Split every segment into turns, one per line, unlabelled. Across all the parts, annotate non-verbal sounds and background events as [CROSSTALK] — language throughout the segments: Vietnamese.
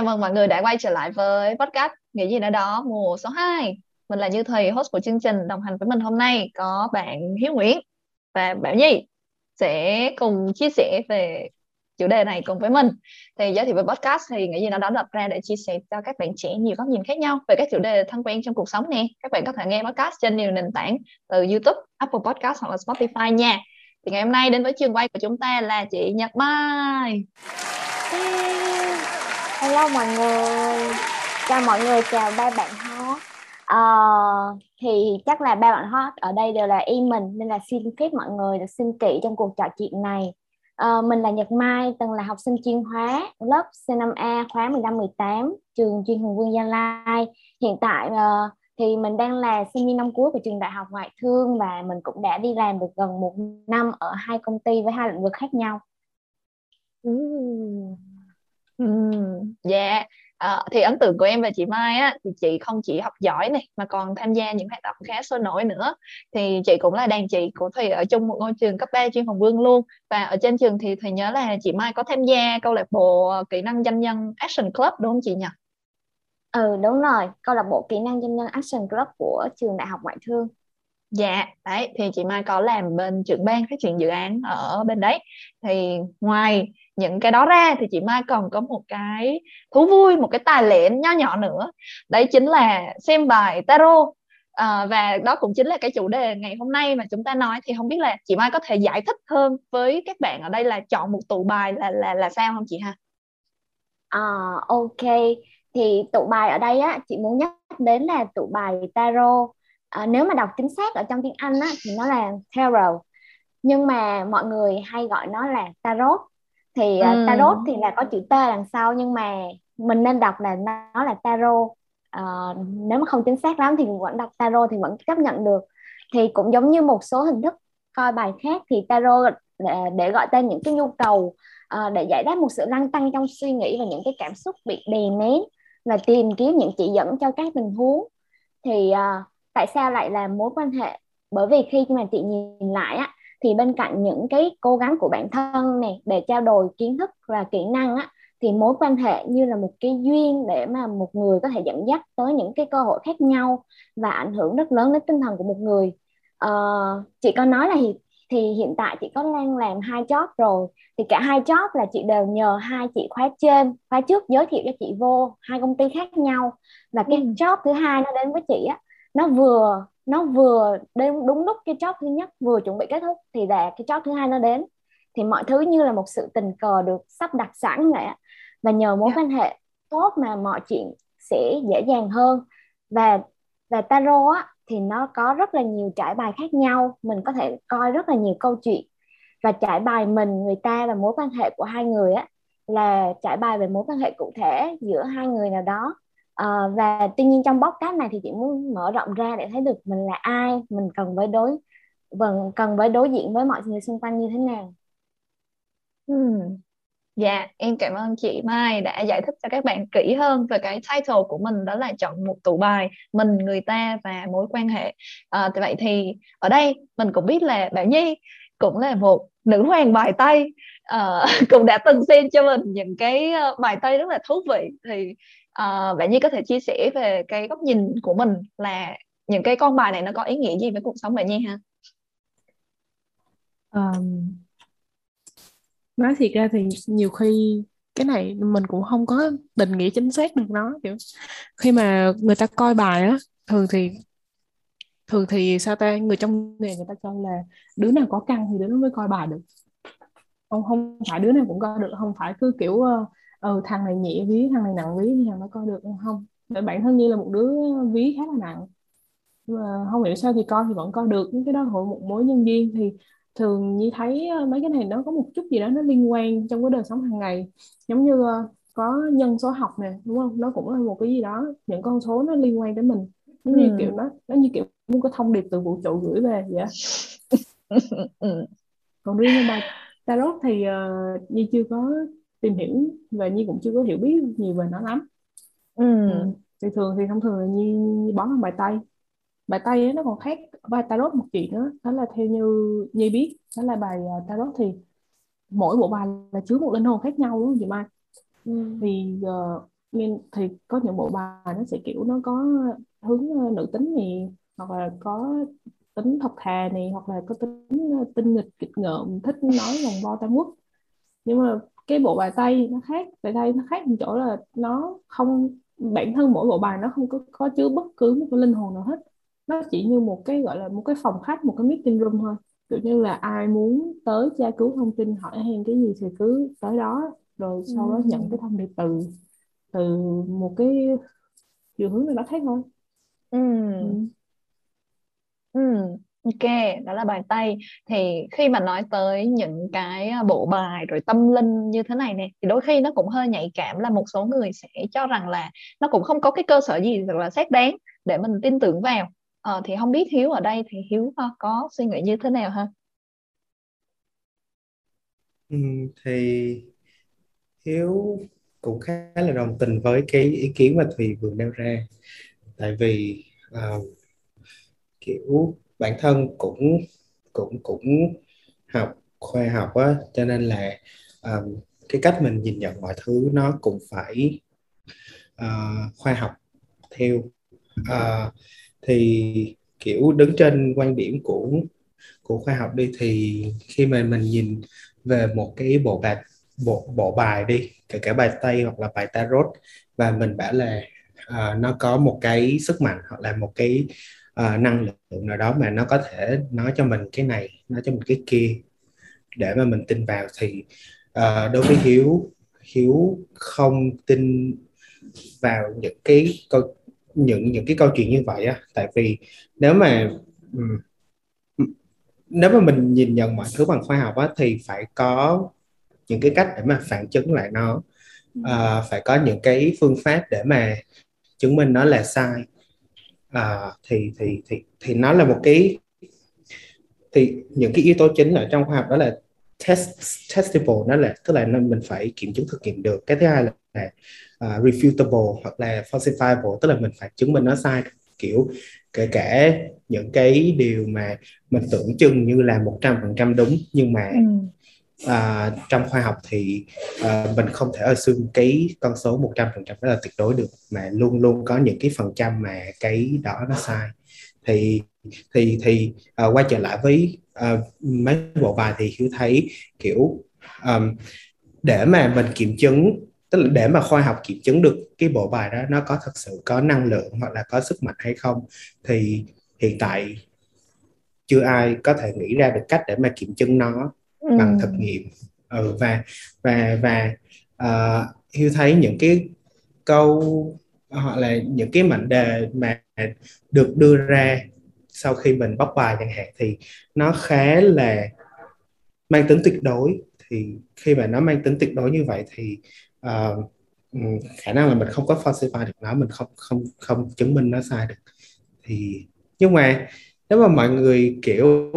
Chào mừng mọi người đã quay trở lại với podcast Nghĩ gì nữa đó mùa số 2. Mình là Như Thùy, host của chương trình. Đồng hành với mình hôm nay có bạn Hiếu Nguyễn và Bảo Nhi sẽ cùng chia sẻ về chủ đề này cùng với mình. Thì giới thiệu về podcast thì Nghĩ gì nữa đó đặt ra để chia sẻ cho các bạn trẻ nhiều góc nhìn khác nhau về các chủ đề thân quen trong cuộc sống nè. Các bạn có thể nghe podcast trên nhiều nền tảng từ YouTube, Apple Podcast hoặc là Spotify nha. Thì ngày hôm nay đến với trường quay của chúng ta là chị Nhật Mai.
Hello mọi người, chào mọi người, chào ba bạn hot. Uh, thì chắc là ba bạn hot ở đây đều là em mình nên là xin phép mọi người được xin kỹ trong cuộc trò chuyện này. Uh, mình là Nhật Mai, từng là học sinh chuyên hóa lớp C5A khóa 15-18 trường chuyên Hùng Vương Gia Lai. Hiện tại uh, thì mình đang là sinh viên năm cuối của trường Đại học Ngoại thương và mình cũng đã đi làm được gần một năm ở hai công ty với hai lĩnh vực khác nhau.
Ừ, dạ. À, thì ấn tượng của em về chị Mai á thì chị không chỉ học giỏi này mà còn tham gia những hoạt động khá sôi nổi nữa. Thì chị cũng là đàn chị của Thùy ở chung một ngôi trường cấp 3 chuyên Hồng Vương luôn. Và ở trên trường thì Thùy nhớ là chị Mai có tham gia câu lạc bộ kỹ năng doanh nhân Action Club đúng không chị nhỉ?
Ừ đúng rồi, câu lạc bộ kỹ năng doanh nhân Action Club của trường Đại học Ngoại thương.
Dạ, đấy thì chị Mai có làm bên trưởng ban phát triển dự án ở bên đấy. Thì ngoài những cái đó ra thì chị Mai còn có một cái thú vui, một cái tài lẻ nho nhỏ nữa. Đấy chính là xem bài tarot. À, và đó cũng chính là cái chủ đề ngày hôm nay mà chúng ta nói thì không biết là chị Mai có thể giải thích hơn với các bạn ở đây là chọn một tụ bài là là là sao không chị ha?
À, ok thì tụ bài ở đây á chị muốn nhắc đến là tụ bài tarot à, nếu mà đọc chính xác ở trong tiếng Anh á thì nó là tarot. Nhưng mà mọi người hay gọi nó là tarot. Thì ừ. tarot thì là có chữ T đằng sau nhưng mà mình nên đọc là nó là tarot. À, nếu mà không chính xác lắm thì vẫn đọc tarot thì vẫn chấp nhận được. Thì cũng giống như một số hình thức coi bài khác thì tarot để, để gọi tên những cái nhu cầu uh, để giải đáp một sự lăng tăng trong suy nghĩ và những cái cảm xúc bị đè nén và tìm kiếm những chỉ dẫn cho các tình huống. Thì uh, tại sao lại là mối quan hệ? Bởi vì khi mà chị nhìn lại á thì bên cạnh những cái cố gắng của bản thân này để trao đổi kiến thức và kỹ năng á thì mối quan hệ như là một cái duyên để mà một người có thể dẫn dắt tới những cái cơ hội khác nhau và ảnh hưởng rất lớn đến tinh thần của một người. Uh, chị có nói là thì hiện tại chị có đang làm hai job rồi. Thì cả hai job là chị đều nhờ hai chị khóa trên khóa trước giới thiệu cho chị vô hai công ty khác nhau. Và cái ừ. job thứ hai nó đến với chị á nó vừa nó vừa đến đúng lúc cái job thứ nhất vừa chuẩn bị kết thúc thì là cái job thứ hai nó đến. Thì mọi thứ như là một sự tình cờ được sắp đặt sẵn vậy và nhờ mối yeah. Dạ. quan hệ tốt mà mọi chuyện sẽ dễ dàng hơn. Và và tarot á thì nó có rất là nhiều trải bài khác nhau. Mình có thể coi rất là nhiều câu chuyện. Và trải bài mình người ta và mối quan hệ của hai người á là trải bài về mối quan hệ cụ thể giữa hai người nào đó à, và tuy nhiên trong podcast này thì chị muốn mở rộng ra để thấy được mình là ai mình cần với đối vâng cần với đối diện với mọi người xung quanh như thế nào
hmm. Dạ, em cảm ơn chị Mai đã giải thích cho các bạn kỹ hơn về cái title của mình đó là chọn một tụ bài mình, người ta và mối quan hệ. À, vậy thì ở đây mình cũng biết là Bảo Nhi cũng là một nữ hoàng bài Tây ờ, uh, [LAUGHS] cũng đã từng xem cho mình những cái bài Tây rất là thú vị thì Ờ, à, bạn Nhi có thể chia sẻ về cái góc nhìn của mình là những cái con bài này nó có ý nghĩa gì với cuộc sống bạn Nhi ha?
Um, nói thiệt ra thì nhiều khi cái này mình cũng không có định nghĩa chính xác được nó kiểu khi mà người ta coi bài á thường thì thường thì sao ta người trong nghề người ta cho là đứa nào có căn thì đứa nó mới coi bài được không không phải đứa nào cũng coi được không phải cứ kiểu ờ, ờ thằng này nhẹ ví thằng này nặng ví thì thằng nó coi được không. Để bản thân như là một đứa ví khá là nặng. Mà không hiểu sao thì coi thì vẫn coi được cái đó là một mối nhân duyên. Thì thường như thấy ờ, mấy cái này nó có một chút gì đó nó liên quan trong cái đời sống hàng ngày. Giống như ờ, có nhân số học nè đúng không? Nó cũng là một cái gì đó những con số nó liên quan đến mình. Nó như ừ. kiểu nó nó như kiểu muốn có thông điệp từ vũ trụ gửi về vậy [LAUGHS] ừ. còn riêng như bài tarot thì uh, Nhi chưa có tìm hiểu và Nhi cũng chưa có hiểu biết nhiều về nó lắm ừ. Ừ. thì thường thì thông thường là Nhi, Nhi bón bằng bài tay bài tây ấy, nó còn khác bài tarot một chuyện nữa đó là theo như Nhi biết đó là bài à, tarot thì mỗi bộ bài là chứa một linh hồn khác nhau đúng không chị Mai ừ. thì uh, nên thì có những bộ bài nó sẽ kiểu nó có hướng ờ, nữ tính này hoặc là có tính thật thà này hoặc là có tính ờ, tinh nghịch kịch ngợm thích nói vòng vo tam quốc nhưng mà cái bộ bài tây nó khác bài tây nó khác ở chỗ là nó không bản thân mỗi bộ bài nó không có có chứa bất cứ một cái linh hồn nào hết nó chỉ như một cái gọi là một cái phòng khách một cái meeting room thôi tự như là ai muốn tới tra cứu thông tin hỏi han cái gì thì cứ tới đó rồi sau đó nhận cái thông điệp từ từ một cái chiều hướng nào đó khác thôi
ừ. ừ. Ừ. Ok, đó là bài Tây. Thì khi mà nói tới những cái à, bộ bài rồi tâm linh như thế này nè, thì đôi khi nó cũng hơi nhạy cảm là một số người sẽ cho rằng là nó cũng không có cái cơ sở gì thật là xác đáng để mình tin tưởng vào. Ờ, thì không biết Hiếu ở đây thì Hiếu ờ, có suy nghĩ như thế nào ha?
Ừ, thì Hiếu cũng khá là đồng tình với cái ý kiến mà Thùy vừa nêu ra tại vì uh, kiểu bản thân cũng cũng cũng học khoa học á cho nên là um, cái cách mình nhìn nhận mọi thứ nó cũng phải uh, khoa học theo. Uh, thì kiểu đứng trên quan điểm của của khoa học đi thì khi mà mình nhìn về một cái bộ bài bộ bộ bài đi kể cả bài tây hoặc là bài tarot và mình bảo là uh, nó có một cái sức mạnh hoặc là một cái uh, năng lượng nào đó mà nó có thể nói cho mình cái này nói cho mình cái kia để mà mình tin vào thì uh, đối với hiếu hiếu không tin vào những cái câu những những cái câu chuyện như vậy á. Tại vì nếu mà nếu mà mình nhìn nhận mọi thứ bằng khoa học á thì phải có những cái cách để mà phản chứng lại nó. Uh, phải có những cái phương pháp để mà chứng minh nó là sai à thì thì thì thì nó là một cái thì những cái yếu tố chính ở trong khoa học đó là test testable nó là tức là mình phải kiểm chứng thực nghiệm được cái thứ hai là, là uh, refutable hoặc là falsifiable tức là mình phải chứng minh nó sai kiểu kể cả những cái điều mà mình tưởng chừng như là một trăm phần trăm đúng nhưng mà ừ à, trong khoa học thì à, mình không thể assume cái con số một trăm phần trăm đó là tuyệt đối được mà luôn luôn có những cái phần trăm mà cái đó nó sai. Thì thì thì à, quay trở lại với à, mấy bộ bài thì hiếu thấy kiểu um, để mà mình kiểm chứng tức là để mà khoa học kiểm chứng được cái bộ bài đó nó có thật sự có năng lượng hoặc là có sức mạnh hay không thì hiện tại chưa ai có thể nghĩ ra được cách để mà kiểm chứng nó ừ. bằng thực nghiệm. Ừ, và và và uh, hiếu thấy những cái câu hoặc là những cái mệnh đề mà được đưa ra sau khi mình bóc bài chẳng hạn thì nó khá là mang tính tuyệt đối. Thì khi mà nó mang tính tuyệt đối như vậy thì uh, khả năng là mình không có falsify được nó mình không không không chứng minh nó sai được. Thì nhưng mà nếu mà mọi người kiểu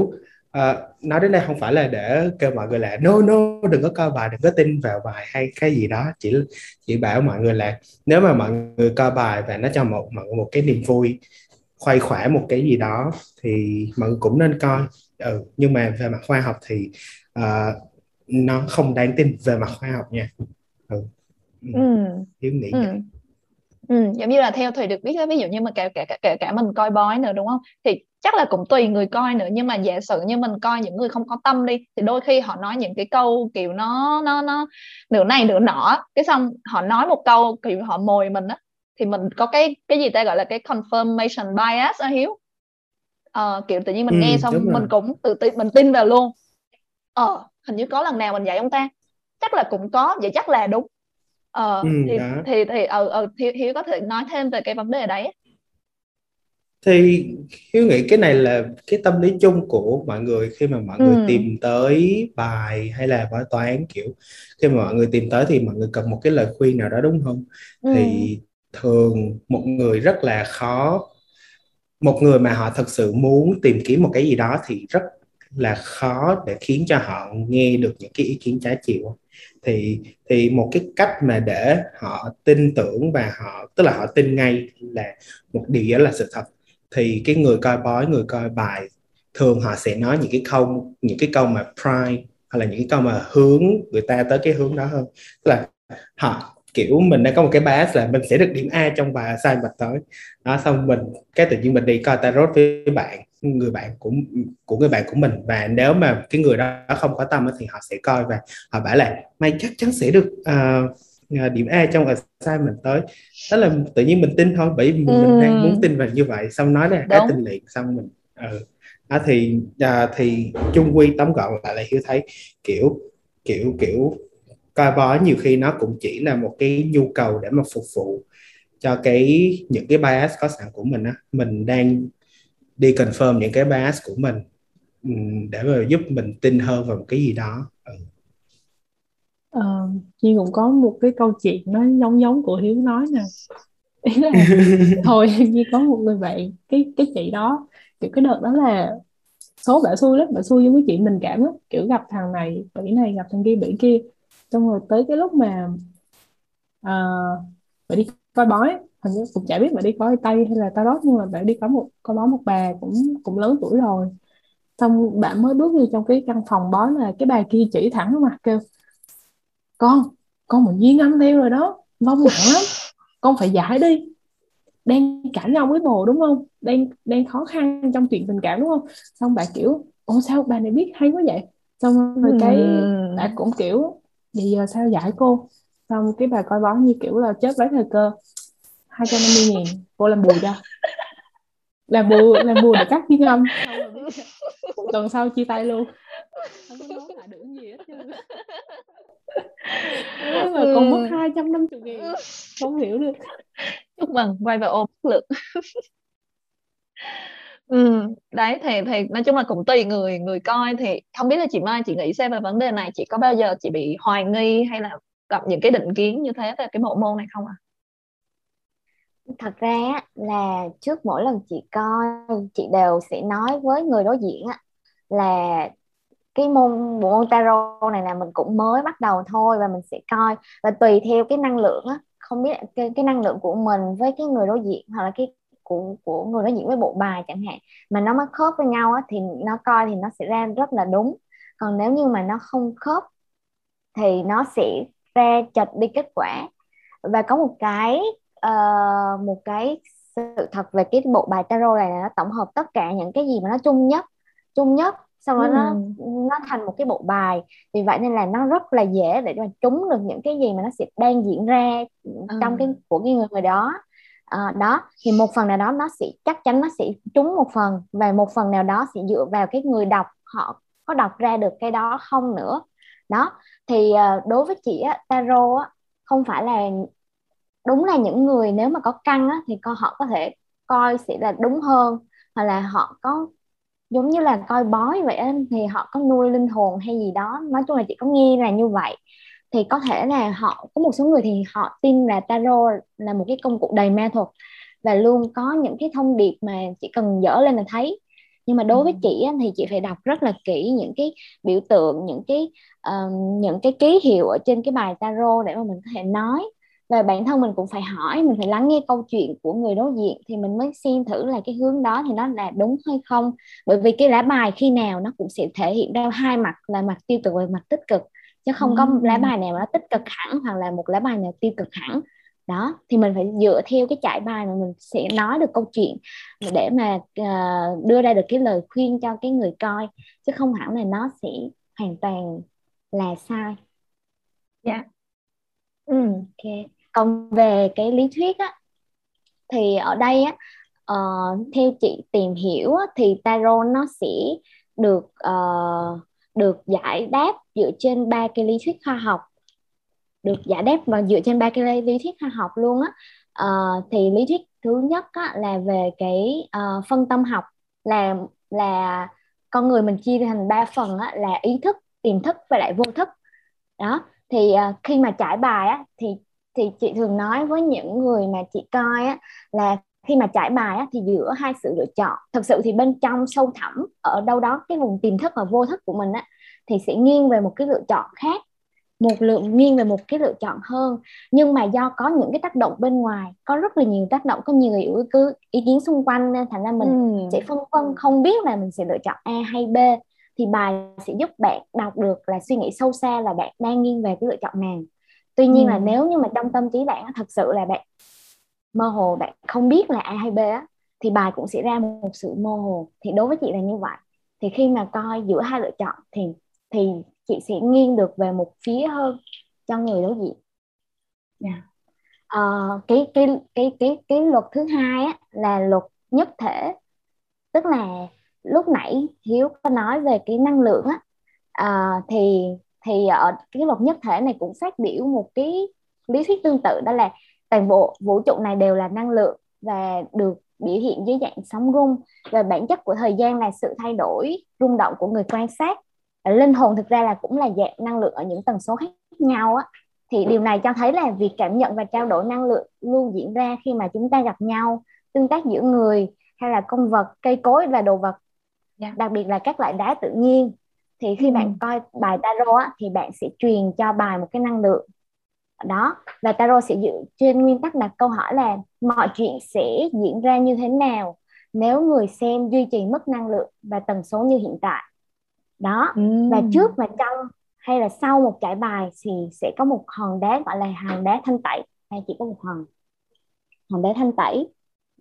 uh, nói đến đây không phải là để kêu mọi người là no no đừng có coi bài đừng có tin vào bài hay cái gì đó chỉ chỉ bảo mọi người là nếu mà mọi người coi bài và nó cho một mọi người một cái niềm vui khoai khỏa một cái gì đó thì mọi người cũng nên coi ừ, nhưng mà về mặt khoa học thì uh, nó không đáng tin về mặt khoa học nha ừ.
ừ. Hiếu nghĩ ừ. Ừ, giống như là theo thầy được biết ví dụ như mà kể cả, cả cả mình coi bói nữa đúng không thì chắc là cũng tùy người coi nữa nhưng mà giả sử như mình coi những người không có tâm đi thì đôi khi họ nói những cái câu kiểu nó nó nó nửa này nửa nọ. Cái xong họ nói một câu kiểu họ mồi mình á thì mình có cái cái gì ta gọi là cái confirmation bias á hiếu? Ờ, kiểu tự nhiên mình ừ, nghe xong mình cũng tự tin mình tin vào luôn. Ờ hình như có lần nào mình dạy ông ta? Chắc là cũng có vậy chắc là đúng. Ờ ừ, thì, thì thì ờ ờ hiếu, hiếu có thể nói thêm về cái vấn đề đấy
thì hiếu nghĩ cái này là cái tâm lý chung của mọi người khi mà mọi ừ. người tìm tới bài hay là bài toán kiểu khi mà mọi người tìm tới thì mọi người cần một cái lời khuyên nào đó đúng không ừ. thì thường một người rất là khó một người mà họ thật sự muốn tìm kiếm một cái gì đó thì rất là khó để khiến cho họ nghe được những cái ý kiến trái chiều thì thì một cái cách mà để họ tin tưởng và họ tức là họ tin ngay là một điều đó là sự thật thì cái người coi bói người coi bài thường họ sẽ nói những cái câu những cái câu mà prime hoặc là những cái câu mà hướng người ta tới cái hướng đó hơn. Tức là họ kiểu mình đã có một cái bias là mình sẽ được điểm A trong bài assignment tới. Đó xong mình cái tự nhiên mình đi coi tarot với bạn người bạn của của người bạn của mình. Và nếu mà cái người đó không có tâm thì họ sẽ coi và họ bảo là mày chắc chắn sẽ được uh, điểm A trong assignment tới đó là tự nhiên mình tin thôi bởi vì mình, ừ. mình đang muốn tin vào như vậy xong nói là cái tình liền xong mình ừ. đó thì uh, thì chung quy tóm gọn lại là hiếu thấy kiểu kiểu kiểu coi bói nhiều khi nó cũng chỉ là một cái nhu cầu để mà phục vụ cho cái những cái bias có sẵn của mình á mình đang đi confirm những cái bias của mình để mà giúp mình tin hơn vào một cái gì đó ừ.
Ờ, Chi cũng có một cái câu chuyện nó giống giống của Hiếu nói nè. Ý là [LAUGHS] thôi như có một người bạn cái cái chị đó kiểu cái đợt đó là số bả xui lắm bả xui với mấy chị mình cảm lắm kiểu gặp thằng này bỉ này gặp thằng kia bỉ kia. Xong rồi tới cái lúc mà uh, bà đi coi bói hình như cũng chả biết bà đi coi tây hay là tarot nhưng mà bà đi có một coi bói một bà cũng cũng lớn tuổi rồi. Xong bạn mới bước vô trong cái căn phòng bói là cái bà kia chỉ thẳng mặt kêu con con một duyên âm theo rồi đó vong nặng lắm. Con phải giải đi. Đang cãi nhau với bồ đúng không? Đang đang khó khăn trong chuyện tình cảm đúng không? Xong bà kiểu ồ sao bà này biết hay quá vậy? Xong rồi cái ừ. bà cũng kiểu vậy giờ sao giải cô? Xong cái bà coi bói như kiểu là chết lấy thời cơ. 250 nghìn cô làm bù cho. Làm bù làm bù để cắt chuyên âm. Tuần sau chia tay luôn. Không có nói lại được gì hết trơn mà ừ. còn mất 250 nghìn không hiểu được [LAUGHS]
chúc mừng quay về ôm lực [LAUGHS] ừ đấy thì thì nói chung là cũng tùy người người coi thì không biết là chị Mai chị nghĩ xem về vấn đề này chị có bao giờ chị bị hoài nghi hay là gặp những cái định kiến như thế về cái bộ môn này không ạ? À?
thật ra là trước mỗi lần chị coi chị đều sẽ nói với người đối diện á là cái môn bộ môn tarot này là mình cũng mới bắt đầu thôi và mình sẽ coi. Và tùy theo cái năng lượng á không biết cái, cái năng lượng của mình với cái người đối diện hoặc là cái của của người đối diện với bộ bài chẳng hạn mà nó mới khớp với nhau á, thì nó coi thì nó sẽ ra rất là đúng. Còn nếu như mà nó không khớp thì nó sẽ ra chật đi kết quả. Và có một cái uh, một cái sự thật về cái bộ bài tarot này là nó tổng hợp tất cả những cái gì mà nó chung nhất chung nhất xong rồi ừ. nó nó thành một cái bộ bài vì vậy nên là nó rất là dễ để mà trúng được những cái gì mà nó sẽ đang diễn ra ừ. trong cái của cái người người đó à, đó thì một phần nào đó nó sẽ chắc chắn nó sẽ trúng một phần và một phần nào đó sẽ dựa vào cái người đọc họ có đọc ra được cái đó không nữa đó thì uh, đối với chị á, tarot á, không phải là đúng là những người nếu mà có căn á, thì con họ có thể coi sẽ là đúng hơn hoặc là họ có giống như là coi bói vậy á, thì họ có nuôi linh hồn hay gì đó. Nói chung là chị có nghe là như vậy. Thì có thể là họ có một số người thì họ tin là tarot là một cái công cụ đầy ma thuật và luôn có những cái thông điệp mà chỉ cần dở lên là thấy. Nhưng mà đối với ừ. chị á, thì chị phải đọc rất là kỹ những cái biểu tượng những cái uh, những cái ký hiệu ở trên cái bài tarot để mà mình có thể nói và bản thân mình cũng phải hỏi mình phải lắng nghe câu chuyện của người đối diện thì mình mới xem thử là cái hướng đó thì nó là đúng hay không. Bởi vì cái lá bài khi nào nó cũng sẽ thể hiện ra hai mặt là mặt tiêu cực và mặt tích cực chứ không có lá bài nào nó tích cực hẳn hoặc là một lá bài nào tiêu cực hẳn. Đó thì mình phải dựa theo cái trải bài mà mình sẽ nói được câu chuyện để mà uh, đưa ra được cái lời khuyên cho cái người coi chứ không hẳn là nó sẽ hoàn toàn là sai.
Dạ. yeah
ừ. ok. Còn về cái lý thuyết á thì ở đây á uh, theo chị tìm hiểu á, thì tarot nó sẽ được uh, được giải đáp dựa trên ba cái lý thuyết khoa học. Được giải đáp và dựa trên ba cái lý thuyết khoa học luôn á. Uh, thì lý thuyết thứ nhất á, là về cái uh, phân tâm học là là con người mình chia thành ba phần á, là ý thức tiềm thức và lại vô thức. Đó thì uh, khi mà trải bài á, thì thì chị thường nói với những người mà chị coi á, là khi mà trải bài á, thì giữa hai sự lựa chọn thật sự thì bên trong sâu thẳm ở đâu đó cái vùng tiềm thức và vô thức của mình á, thì sẽ nghiêng về một cái lựa chọn khác một lượng nghiêng về một cái lựa chọn hơn nhưng mà do có những cái tác động bên ngoài có rất là nhiều tác động có nhiều người cứ ý kiến xung quanh nên thành ra mình ừ. sẽ phân vân không biết là mình sẽ lựa chọn A hay B thì bài sẽ giúp bạn đọc được là suy nghĩ sâu xa là bạn đang nghiêng về cái lựa chọn nào. Tuy nhiên
Ừ.
là nếu như mà trong tâm trí bạn thật sự là bạn mơ hồ bạn không biết là A hay B á thì bài cũng sẽ ra một sự mơ hồ. Thì đối với chị là như vậy. Thì khi mà coi giữa hai lựa chọn thì thì chị sẽ nghiêng được về một phía hơn cho người đối diện.
Dạ.
Ờ, cái cái cái cái cái luật thứ hai á là luật nhất thể. Tức là lúc nãy Hiếu có nói về cái năng lượng á à, thì thì ở cái luật nhất thể này cũng phát biểu một cái lý thuyết tương tự đó là toàn bộ vũ trụ này đều là năng lượng và được biểu hiện dưới dạng sóng rung. Và bản chất của thời gian là sự thay đổi rung động của người quan sát. Linh hồn thực ra là cũng là dạng năng lượng ở những tần số khác nhau á. Thì điều này cho thấy là việc cảm nhận và trao đổi năng lượng luôn diễn ra khi mà chúng ta gặp nhau tương tác giữa người hay là công vật cây cối và đồ vật.
Dạ.
đặc biệt là các loại đá tự nhiên thì khi
Ừ.
bạn coi bài tarot á, thì bạn sẽ truyền cho bài một cái năng lượng đó và tarot sẽ dựa trên nguyên tắc đặt câu hỏi là mọi chuyện sẽ diễn ra như thế nào nếu người xem duy trì mức năng lượng và tần số như hiện tại đó và
Ừ.
trước và trong hay là sau một trải bài thì sẽ có một hòn đá gọi là hòn đá thanh tẩy hay chỉ có một hòn hòn đá thanh tẩy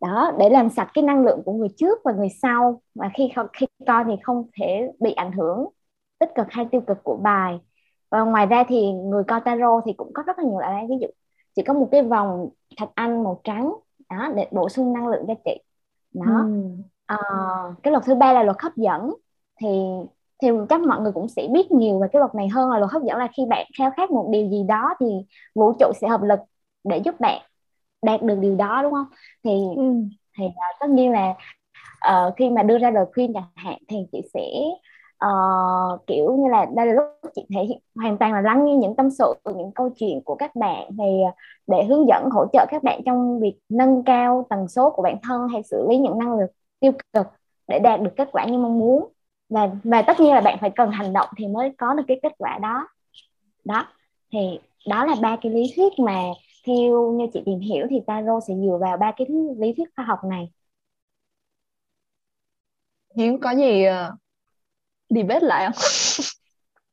đó để làm sạch cái năng lượng của người trước và người sau. Và khi khi coi thì không thể bị ảnh hưởng tích cực hay tiêu cực của bài. Và ngoài ra thì người coi tarot thì cũng có rất là nhiều loại ví dụ chỉ có một cái vòng thạch anh màu trắng đó để bổ sung năng lượng cho chị. Đó.
Ừ.
Ờ, cái luật thứ ba là luật hấp dẫn. Thì thì chắc mọi người cũng sẽ biết nhiều về cái luật này hơn là luật hấp dẫn là khi bạn khao khát một điều gì đó thì vũ trụ sẽ hợp lực để giúp bạn đạt được điều đó đúng không? Thì
Ừ.
thì à, tất nhiên là ờ, khi mà đưa ra lời khuyên chẳng hạn thì chị sẽ ờ, kiểu như là đây là lúc chị thể hiện hoàn toàn là lắng nghe những tâm sự những câu chuyện của các bạn thì để hướng dẫn hỗ trợ các bạn trong việc nâng cao tần số của bản thân hay xử lý những năng lượng tiêu cực để đạt được kết quả như mong muốn. Và và tất nhiên là bạn phải cần hành động thì mới có được cái kết quả đó. Đó thì đó là ba cái lý thuyết mà theo như chị tìm hiểu thì tarot sẽ dựa vào ba cái thứ- lý thuyết khoa học này
Hiếu có gì uh, debate lại không?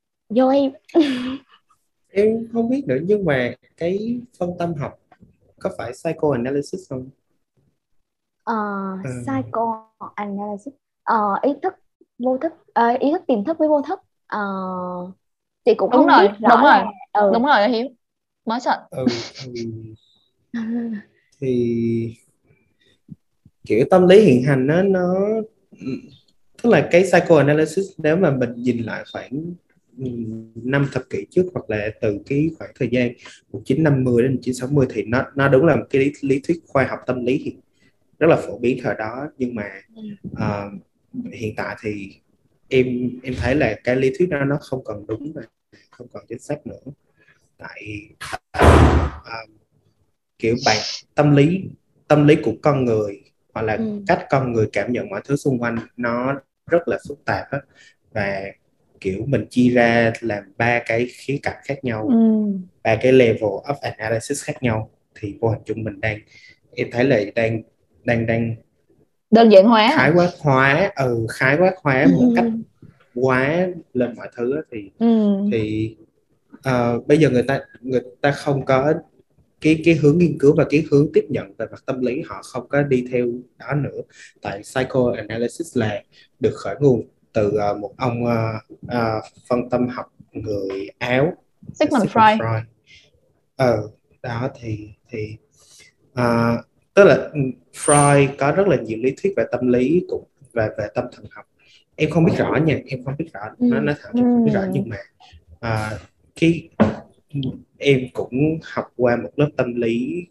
[LAUGHS]
vô em [LAUGHS]
em không biết nữa nhưng mà cái phân tâm học có phải psychoanalysis không
Ờ,
Ừ.
psychoanalysis Ờ, ý thức vô thức ờ, ý thức tiềm thức với vô thức Ờ, chị cũng
Đúng
không
rồi,
biết rõ
đúng rồi.
là ừ.
Đúng rồi Hiếu. Mới sợ.
ừ, ừ. [LAUGHS] thì kiểu tâm lý hiện hành nó nó tức là cái psychoanalysis nếu mà mình nhìn lại khoảng năm thập kỷ trước hoặc là từ cái khoảng thời gian 1950 đến 1960 thì nó nó đúng là một cái lý, lý thuyết khoa học tâm lý hiện rất là phổ biến thời đó nhưng mà ờ, hiện tại thì em em thấy là cái lý thuyết đó nó không còn đúng và không còn chính xác nữa tại ờ, kiểu bạn tâm lý tâm lý của con người hoặc là
Ừ.
cách con người cảm nhận mọi thứ xung quanh nó rất là phức tạp á và kiểu mình chia ra làm ba cái khía cạnh khác nhau
Ừ.
ba cái level of analysis khác nhau thì vô hình chung mình đang em thấy là đang đang đang
Đơn giản hóa.
khái quát hóa ừ khái quát hóa một
Ừ.
cách quá lên mọi thứ á, thì
Ừ.
thì ờ, bây giờ người ta người ta không có cái cái hướng nghiên cứu và cái hướng tiếp nhận về mặt tâm lý họ không có đi theo đó nữa. Tại psychoanalysis là được khởi nguồn từ ờ, một ông ờ, ờ, phân tâm học người Áo
Sigmund Freud.
ờ đó thì thì ờ, tức là ừ, Freud có rất là nhiều lý thuyết về tâm lý cũng và về tâm thần học. Em không biết rõ nha em không biết rõ nó nó thẳng em không biết rõ
Ừ.
nhưng mà à, cái em cũng học qua một lớp tâm lý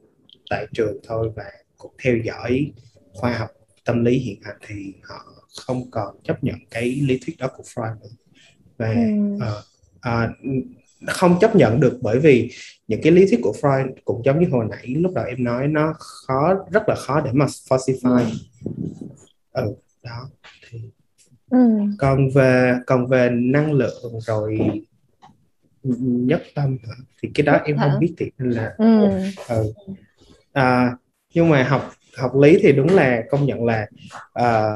tại trường thôi và cũng theo dõi khoa học tâm lý hiện hành thì họ không còn chấp nhận cái lý thuyết đó của Freud nữa và
Ừ.
à, nó không chấp nhận được bởi vì những cái lý thuyết của Freud cũng giống như hồi nãy lúc đầu em nói nó khó rất là khó để mà falsify ừ đó thì
Ừ.
còn về còn về năng lượng rồi nhất tâm thì cái đó em
Hả?
không biết thiệt là
Ừ.
ừ. à, nhưng mà học học lý thì đúng là công nhận là à,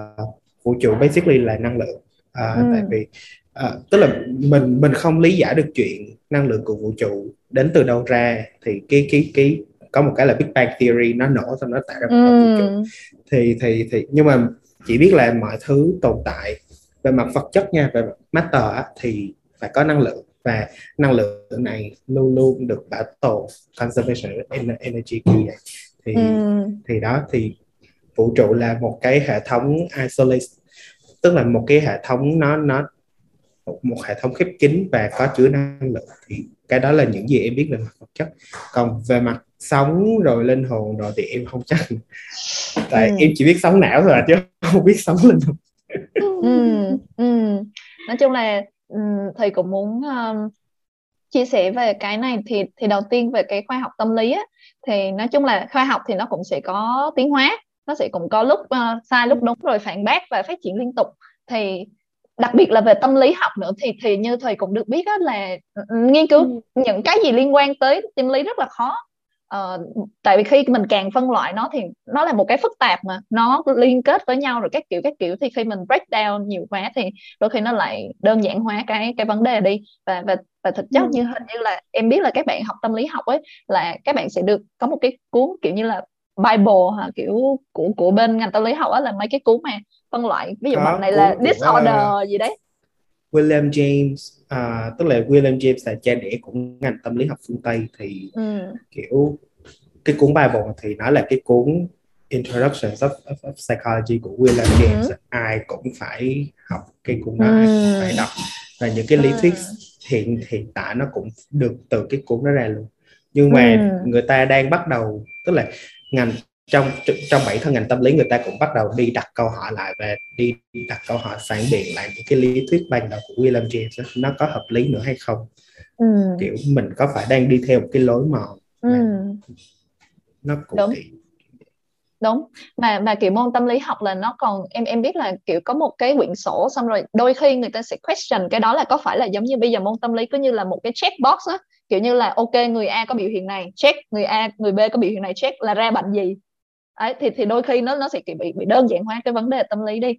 vũ trụ basically là năng lượng à,
Ừ.
tại vì à, tức là mình mình không lý giải được chuyện năng lượng của vũ trụ đến từ đâu ra thì cái cái cái có một cái là Big Bang Theory nó nổ xong nó tạo ra một vũ trụ thì thì thì nhưng mà chỉ biết là mọi thứ tồn tại về mặt vật chất nha về mặt matter thì phải có năng lượng và năng lượng này luôn luôn được bảo tồn conservation energy kiểu vậy thì ừ. thì đó thì vũ trụ là một cái hệ thống isolate tức là một cái hệ thống nó nó một hệ thống khép kín và có chứa năng lượng thì cái đó là những gì em biết về mặt vật chất còn về mặt sống rồi linh hồn rồi thì em không chắc tại ừ. em chỉ biết sống não thôi à, chứ không biết sống linh hồn
ừ, ừ. nói chung là thầy cũng muốn um, chia sẻ về cái này. Thì thì đầu tiên về cái khoa học tâm lý á, thì nói chung là khoa học thì nó cũng sẽ có tiến hóa nó sẽ cũng có lúc uh, sai lúc đúng rồi phản bác và phát triển liên tục. Thì đặc biệt là về tâm lý học nữa thì thì như thầy cũng được biết á, là nghiên cứu ừ. những cái gì liên quan tới tâm lý rất là khó uh, tại vì khi mình càng phân loại nó thì nó là một cái phức tạp mà nó liên kết với nhau rồi các kiểu các kiểu. Thì khi mình break down nhiều quá thì đôi khi nó lại đơn giản hóa cái cái vấn đề đi. Và và và thực chất ừ. như hình như là em biết là các bạn học tâm lý học ấy là các bạn sẽ được có một cái cuốn kiểu như là Bible hả kiểu của của bên ngành tâm lý học á là mấy cái cuốn mà phân loại. Ví dụ bạn này là disorder gì đấy
William James à, tức là William James là cha đẻ của ngành tâm lý học phương Tây thì ừ. kiểu cái cuốn Bible thì nó là cái cuốn Introduction of, of, of Psychology của William ừ. James ừ. ai cũng phải học cái cuốn đó ừ. phải đọc và những cái lý ừ. thuyết hiện hiện tại nó cũng được từ cái cuốn đó ra luôn nhưng mà ừ. người ta đang bắt đầu tức là ngành trong trong bản thân ngành tâm lý người ta cũng bắt đầu đi đặt câu hỏi lại và đi đặt câu hỏi phản biện lại những cái lý thuyết ban đầu của William James nó có hợp lý nữa hay không ừ. kiểu mình có phải đang đi theo một cái lối mòn ừ. nó cũng
đúng đúng mà mà kiểu môn tâm lý học là nó còn em em biết là kiểu có một cái quyển sổ xong rồi đôi khi người ta sẽ question cái đó là có phải là giống như bây giờ môn tâm lý cứ như là một cái checkbox á kiểu như là ok người A có biểu hiện này check người A người B có biểu hiện này check là ra bệnh gì Đấy, thì thì đôi khi nó nó sẽ bị bị đơn giản hóa cái vấn đề tâm lý đi.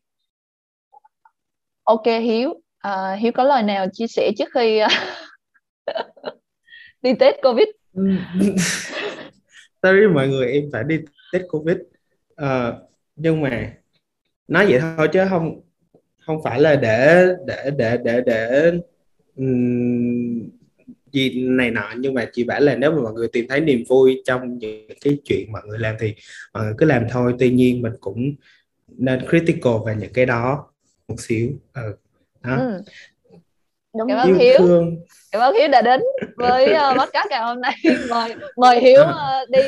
Ok hiếu. À, hiếu có lời nào chia sẻ trước khi à, [LAUGHS] đi tết covid? [LAUGHS]
Sorry mọi người em phải đi tết covid. À, nhưng mà nói vậy thôi chứ không không phải là để để để để để um, gì này nọ. Nhưng mà chỉ bảo là nếu mà mọi người tìm thấy niềm vui trong những cái chuyện mọi người làm thì mọi người cứ làm thôi. Tuy nhiên mình cũng nên critical về những cái đó một xíu. Ừ. đó. Ừ.
Đúng cảm ơn Hiếu. Thương. cảm ơn Hiếu đã đến với uh, [LAUGHS] podcast ngày hôm nay. Mời mời Hiếu uh, đi.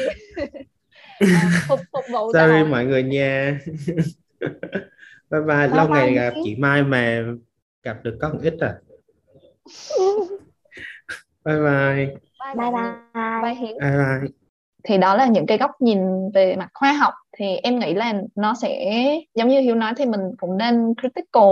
Uh, [LAUGHS] phục phục vụ
sorry mọi người nha. [LAUGHS] Bye bye. Lâu ngày gặp chị Mai mà gặp được có một ít à bye bye.
Bye bye. Bye
Hiếu bye bye. Thì đó là những cái góc nhìn về mặt khoa học. Thì em nghĩ là nó sẽ giống như Hiếu nói thì mình cũng nên critical.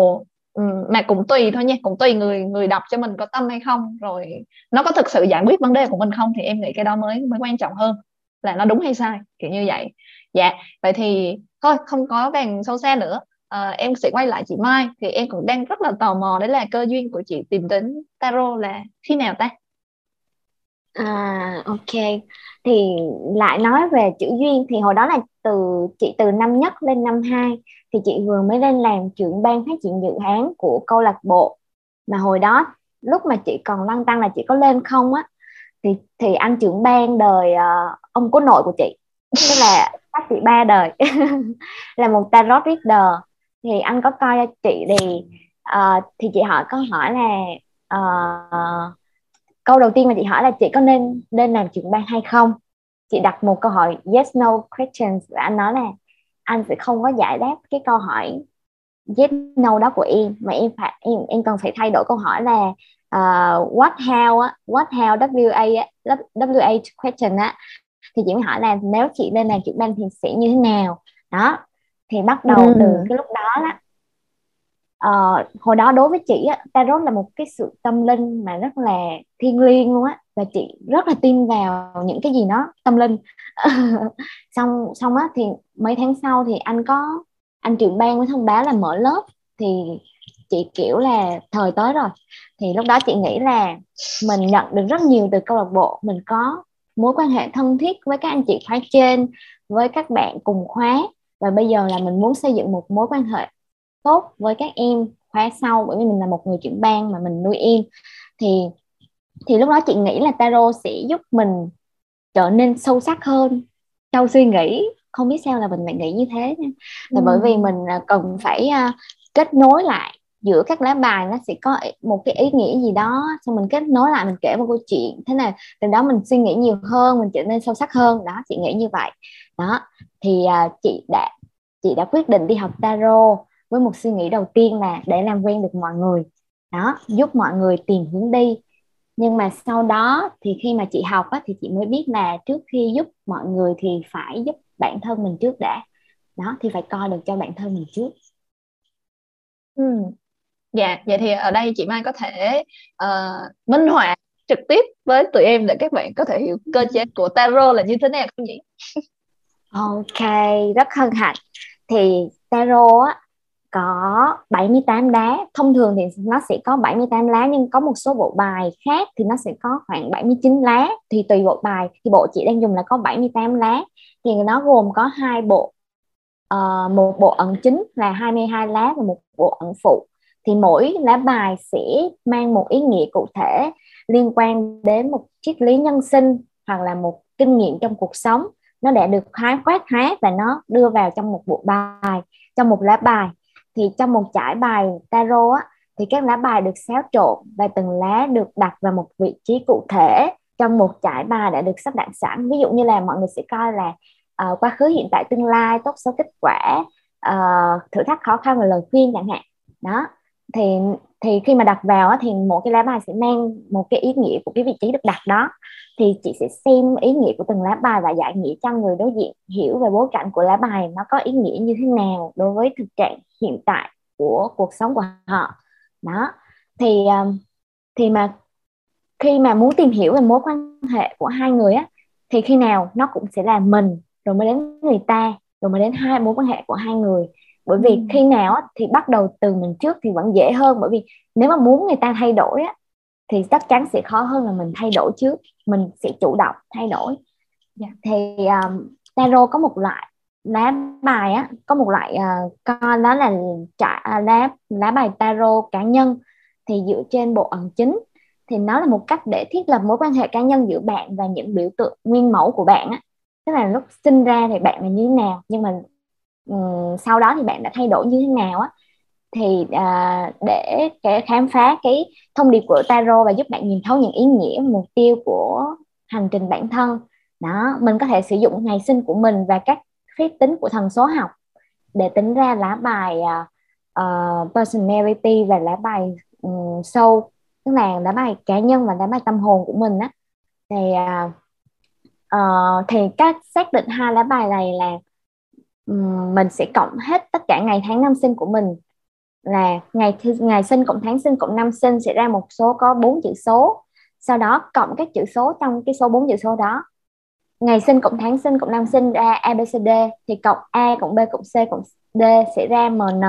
Mà cũng tùy thôi nha cũng tùy người người đọc cho mình có tâm hay không. Rồi nó có thực sự giải quyết vấn đề của mình không thì em nghĩ cái đó mới mới quan trọng hơn. Là nó đúng hay sai kiểu như vậy. Dạ vậy thì thôi không có vàng sâu xa nữa. À, em sẽ quay lại chị Mai. Thì em cũng đang rất là tò mò đấy là cơ duyên của chị tìm đến tarot là khi nào ta
À ok. Thì lại nói về chữ duyên. Thì hồi đó là từ chị từ năm nhất lên năm hai thì chị vừa mới lên làm trưởng ban phát triển dự án của câu lạc bộ. Mà hồi đó lúc mà chị còn lăn tăng là chị có lên không á thì thì anh trưởng ban đời uh, ông cố nội của chị. Tức là các chị ba đời. [LAUGHS] Là một tarot reader. Thì anh có coi cho chị thì uh, thì chị hỏi câu hỏi là uh, câu đầu tiên mà chị hỏi là chị có nên nên làm trưởng ban hay không? Chị đặt một câu hỏi yes no questions. Và anh nói là anh sẽ không có giải đáp cái câu hỏi yes no đó của em. Mà em phải em em cần phải thay đổi câu hỏi là uh, what how á what how wa wa question á. Thì chị mới hỏi là nếu chị lên làm trưởng ban thì sẽ như thế nào? Đó thì bắt đầu ừ. từ cái lúc đó đó uh, hồi đó đối với chị á, tarot là một cái sự tâm linh mà rất là thiêng liêng luôn á và chị rất là tin vào những cái gì nó tâm linh. [LAUGHS] Xong xong á thì mấy tháng sau thì anh có anh trưởng ban mới thông báo là mở lớp thì chị kiểu là thời tới rồi. Thì lúc đó chị nghĩ là mình nhận được rất nhiều từ câu lạc bộ mình có mối quan hệ thân thiết với các anh chị khóa trên với các bạn cùng khóa và bây giờ là mình muốn xây dựng một mối quan hệ tốt với các em khóa sau bởi vì mình là một người trưởng ban mà mình nuôi em. Thì thì lúc đó chị nghĩ là tarot sẽ giúp mình trở nên sâu sắc hơn trong suy nghĩ. Không biết sao là mình lại nghĩ như thế là ừ. bởi vì mình à, cần phải uh, kết nối lại giữa các lá bài nó sẽ có một cái ý nghĩa gì đó. Xong mình kết nối lại mình kể một câu chuyện. Thế là từ đó mình suy nghĩ nhiều hơn mình trở nên sâu sắc hơn. Đó chị nghĩ như vậy. Đó thì uh, chị đã chị đã quyết định đi học tarot với một suy nghĩ đầu tiên là để làm quen được mọi người. Đó giúp mọi người tìm hướng đi. Nhưng mà sau đó thì khi mà chị học á, thì chị mới biết là trước khi giúp mọi người thì phải giúp bản thân mình trước đã. Đó thì phải coi được cho bản thân mình trước.
Ừ. dạ vậy thì ở đây chị Mai có thể uh, minh họa trực tiếp với tụi em để các bạn có thể hiểu cơ chế của tarot là như thế nào không nhỉ?
Ok rất hân hạnh. Thì tarot á có 78 lá. Thông thường thì nó sẽ có 78 lá nhưng có một số bộ bài khác thì nó sẽ có khoảng 79 lá. Thì tùy bộ bài thì bộ chị đang dùng là có 78 lá. Thì nó gồm có hai bộ uh, một bộ ẩn chính là 22 lá và một bộ ẩn phụ. Thì mỗi lá bài sẽ mang một ý nghĩa cụ thể liên quan đến một triết lý nhân sinh hoặc là một kinh nghiệm trong cuộc sống. Nó đã được khái quát hóa và nó đưa vào trong một bộ bài trong một lá bài thì trong một trải bài tarot á, thì các lá bài được xáo trộn và từng lá được đặt vào một vị trí cụ thể trong một trải bài đã được sắp đặt sẵn. Ví dụ như là mọi người sẽ coi là uh, quá khứ hiện tại tương lai tốt xấu kết quả uh, thử thách khó khăn và lời khuyên chẳng hạn. Đó thì thì khi mà đặt vào thì mỗi cái lá bài sẽ mang một cái ý nghĩa của cái vị trí được đặt đó. Thì chị sẽ xem ý nghĩa của từng lá bài và giải nghĩa cho người đối diện, hiểu về bối cảnh của lá bài nó có ý nghĩa như thế nào đối với thực trạng hiện tại của cuộc sống của họ. Đó. Thì ờ, thì mà khi mà muốn tìm hiểu về mối quan hệ của hai người á, thì khi nào nó cũng sẽ là mình, rồi mới đến người ta, rồi mới đến hai mối quan hệ của hai người bởi vì khi nào thì bắt đầu từ mình trước thì vẫn dễ hơn bởi vì nếu mà muốn người ta thay đổi á, thì chắc chắn sẽ khó hơn là mình thay đổi trước mình sẽ chủ động thay đổi yeah. Dạ. thì um, tarot có một loại lá bài á có một loại uh, con đó là trả uh, lá lá bài tarot cá nhân thì dựa trên bộ ẩn chính thì nó là một cách để thiết lập mối quan hệ cá nhân giữa bạn và những biểu tượng nguyên mẫu của bạn á tức là lúc sinh ra thì bạn là như thế nào nhưng mà um, sau đó thì bạn đã thay đổi như thế nào á? Thì uh, để để khám phá cái thông điệp của tarot và giúp bạn nhìn thấu những ý nghĩa mục tiêu của hành trình bản thân. Đó mình có thể sử dụng ngày sinh của mình và các phép tính của thần số học để tính ra lá bài uh, personality và lá bài um, soul tức là lá bài cá nhân và lá bài tâm hồn của mình á. Thì uh, uh, thì các xác định hai lá bài này là mình sẽ cộng hết tất cả ngày tháng năm sinh của mình. Là ngày ngày sinh cộng tháng sinh cộng năm sinh sẽ ra một số có bốn chữ số. Sau đó cộng các chữ số trong cái số bốn chữ số đó. Ngày sinh cộng tháng sinh cộng năm sinh ra ABCD thì cộng A cộng B cộng C cộng D sẽ ra MN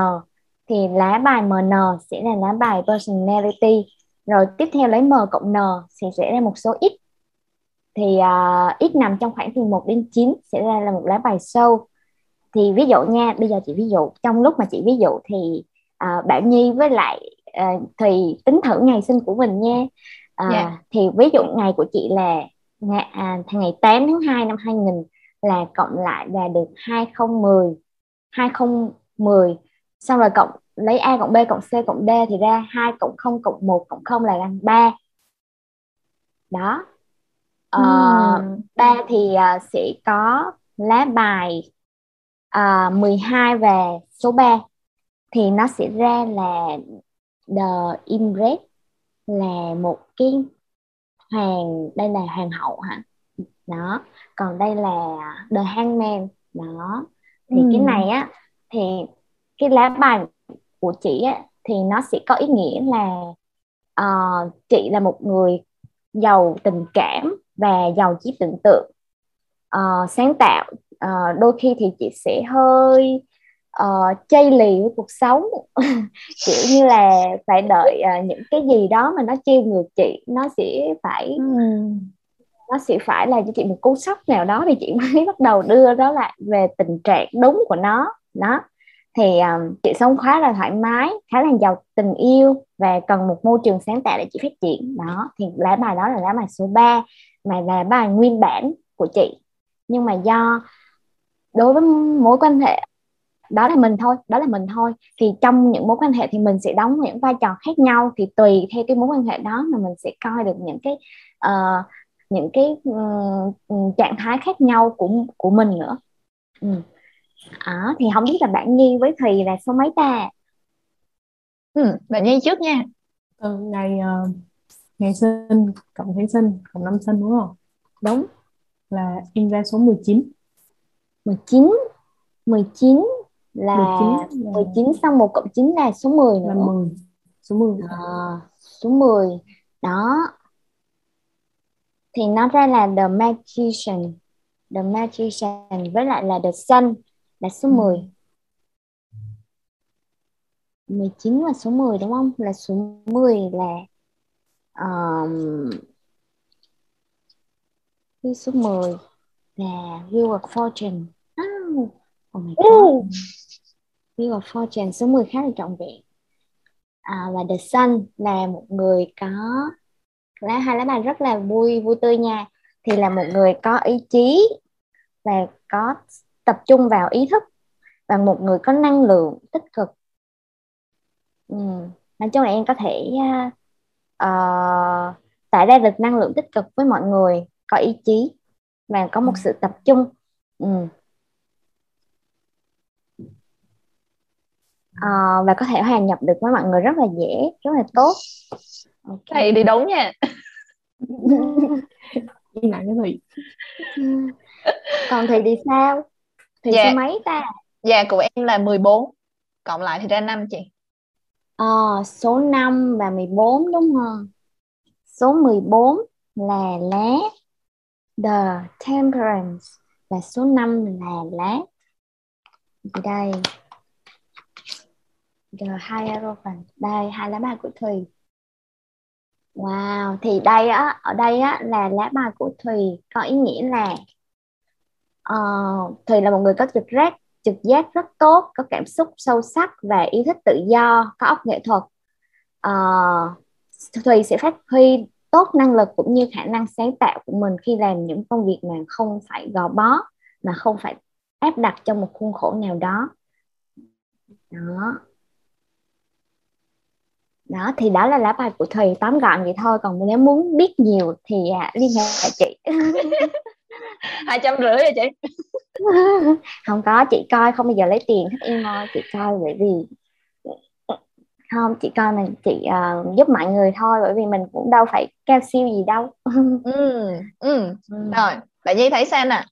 thì lá bài MN sẽ là lá bài personality. Rồi tiếp theo lấy M cộng N thì sẽ ra một số X thì à, uh, X nằm trong khoảng từ 1 đến 9 sẽ ra là một lá bài sâu thì ví dụ nha bây giờ chị ví dụ trong lúc mà chị ví dụ thì uh, Bảo Nhi với lại uh, thì tính thử ngày sinh của mình nha uh, yeah. Dạ. thì ví dụ ngày của chị là ngày, à, ngày 8 tháng 2 năm 2000 là cộng lại là được 2010 2010 xong rồi cộng lấy A cộng B cộng C cộng D thì ra 2 cộng 0 cộng 1 cộng 0 là bằng 3 đó uh, uhm. 3 thì uh, sẽ có lá bài uh, 12 về số 3 thì nó sẽ ra là The Empress là một cái hoàng đây là hoàng hậu hả? Đó còn đây là The Hangman. Đó thì ừ. cái này á thì cái lá bài của chị á thì nó sẽ có ý nghĩa là uh, chị là một người giàu tình cảm và giàu trí tưởng tượng uh, sáng tạo uh, đôi khi thì chị sẽ hơi uh, chây lì với cuộc sống. [LAUGHS] Kiểu như là phải đợi uh, những cái gì đó mà nó trêu ngược chị nó sẽ phải nó sẽ phải là cho chị một cú sốc nào đó thì chị [LAUGHS] mới bắt đầu đưa đó lại về tình trạng đúng của nó. Đó. Thì um, chị sống khá là thoải mái khá là giàu tình yêu và cần một môi trường sáng tạo để chị phát triển. Đó thì lá bài đó là lá bài số 3 mà là bài nguyên bản của chị. Nhưng mà do đối với mối quan hệ đó là mình thôi đó là mình thôi. Thì trong những mối quan hệ thì mình sẽ đóng những vai trò khác nhau thì tùy theo cái mối quan hệ đó mà mình sẽ coi được những cái uh, những cái uh, trạng thái khác nhau của của mình nữa. Ừ. à, thì không biết là bạn Nhi với Thùy là số mấy ta?
Ừ, bạn Nhi trước nha.
Ừ, ngày uh, ngày sinh cộng tháng sinh cộng năm sinh đúng không?
Đúng.
Là in ra số 19
19 19 là 19, là... 19 xong 1 cộng 9 là số 10 nữa.
Là 10. Số 10.
À, số 10. Đó. Thì nó ra là The Magician. The Magician với lại là The Sun là số ừ. 10. 19 là số 10 đúng không? Là số 10 là um, số 10 là Wheel of Fortune. Oh, oh my god. Wheel of Fortune số 10 khá là trọn vẹn à, và The Sun là một người có lá hai lá bài rất là vui vui tươi nha thì là một người có ý chí và có tập trung vào ý thức và một người có năng lượng tích cực ừ. nói chung là em có thể uh, tạo ra được năng lượng tích cực với mọi người có ý chí và có một ừ. sự tập trung. Ừ. uh, và có thể hòa nhập được với mọi người rất là dễ rất là tốt.
Okay. thầy đi đúng nha. [LAUGHS]
Yên lặng cái gì?
Còn thì đi sao? Thì dạ. số mấy ta?
Dạ của em là 14 cộng lại thì ra 5 chị.
Ờ, số 5 và 14 đúng không? Số 14 là lá the temperance và số 5 là lá đây. The Hierophant. Đây hai lá bài của Thùy. Wow thì đây á ở đây á là lá bài của Thùy. Có ý nghĩa là uh, Thùy là một người có trực giác trực giác rất tốt có cảm xúc sâu sắc và yêu thích tự do có óc nghệ thuật. Uh, Thùy sẽ phát huy tốt năng lực cũng như khả năng sáng tạo của mình khi làm những công việc mà không phải gò bó mà không phải áp đặt trong một khuôn khổ nào đó. Đó. Đó thì đó là lá bài của thùy tóm gọn vậy thôi còn nếu muốn biết nhiều thì à, liên hệ lại chị. [LAUGHS]
Hai trăm rưỡi rồi chị. [LAUGHS]
Không có chị coi không bao giờ lấy tiền hết em ơi chị coi bởi vì không chị coi mình chị uh, giúp mọi người thôi bởi vì mình cũng đâu phải cao siêu gì đâu [LAUGHS]
ừ, ừ. ừ. rồi bạn nhi thấy xem nè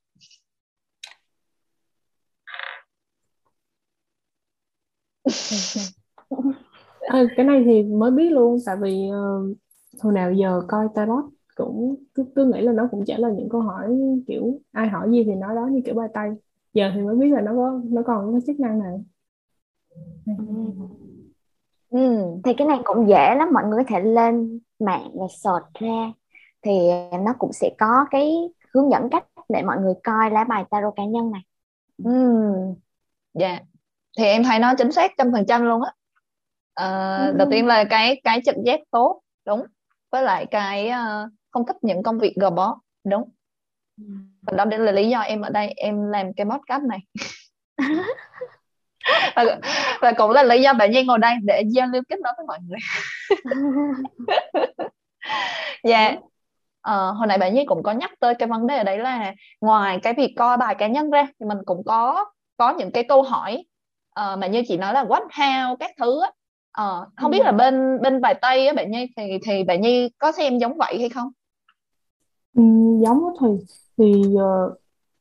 à, cái này thì mới biết luôn tại vì uh, hồi nào giờ coi tarot cũng cứ, cứ nghĩ là nó cũng trả lời những câu hỏi kiểu ai hỏi gì thì nói đó như kiểu bài tay giờ thì mới biết là nó có nó còn có chức năng này
ừ. Thì cái này cũng dễ lắm mọi người có thể lên mạng và search ra. Thì nó cũng sẽ có cái hướng dẫn cách để mọi người coi lá bài tarot cá nhân này.
Ừ. dạ. Thì em thấy nó chính xác trăm phần trăm luôn á. Uh, đầu tiên là cái cái trực giác tốt đúng. Với lại cái uh, không thích những công việc gò bó đúng. Và đó là lý do em ở đây em làm cái podcast này [LAUGHS] và, và cũng là lý do bạn Nhi ngồi đây để giao lưu kết nối với mọi người [LAUGHS] dạ yeah. uh, hồi nãy bạn Nhi cũng có nhắc tới cái vấn đề ở đấy là ngoài cái việc coi bài cá nhân ra thì mình cũng có có những cái câu hỏi uh, mà như chị nói là what how các thứ á Ờ, không biết là ừ. bên bên bài Tây á bạn Nhi thì thì bạn Nhi có xem giống vậy hay không?
Ừ, giống thì thì uh,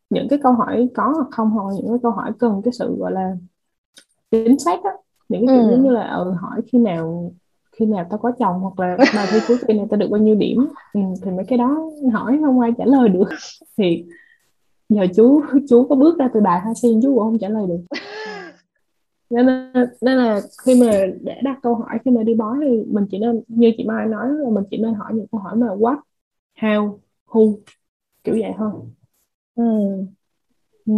những cái câu hỏi có hoặc không hoặc những cái câu hỏi cần cái sự gọi là chính xác á những cái kiểu ừ. như là ừ, hỏi khi nào khi nào tao có chồng hoặc là bài thi cuối kỳ này tao được bao nhiêu điểm ừ, thì mấy cái đó hỏi không ai trả lời được [LAUGHS] thì giờ chú chú có bước ra từ bài hai xem chú cũng không trả lời được nên là, nên là khi mà để đặt câu hỏi khi mà đi bói thì mình chỉ nên như chị Mai nói là mình chỉ nên hỏi những câu hỏi mà what how who kiểu vậy thôi
ừ.
Ừ.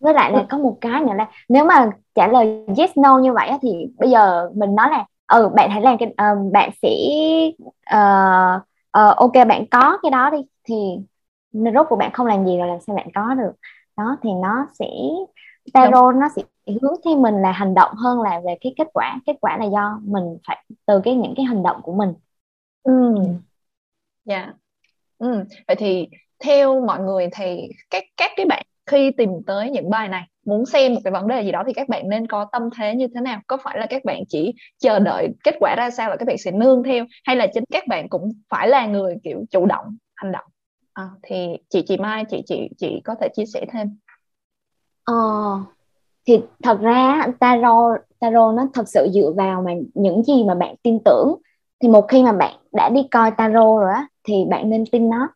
với lại là có một cái nữa là nếu mà trả lời yes no như vậy thì bây giờ mình nói là ừ bạn hãy làm cái uh, bạn sẽ uh, uh, ok bạn có cái đó đi thì rốt của bạn không làm gì rồi làm sao bạn có được. Đó thì nó sẽ tarot nó sẽ hướng theo mình là hành động hơn là về cái kết quả. Kết quả là do mình phải từ cái những cái hành động của mình.
Ừ. Dạ. Yeah. ừ vậy thì theo mọi người thì các các cái bạn khi tìm tới những bài này muốn xem một cái vấn đề gì đó thì các bạn nên có tâm thế như thế nào? Có phải là các bạn chỉ chờ đợi kết quả ra sao là các bạn sẽ nương theo hay là chính các bạn cũng phải là người kiểu chủ động hành động? À, thì chị chị Mai chị chị chị có thể chia sẻ thêm.
Ờ, thì thật ra tarot tarot nó thật sự dựa vào mà những gì mà bạn tin tưởng. Thì một khi mà bạn đã đi coi tarot rồi á thì bạn nên tin nó.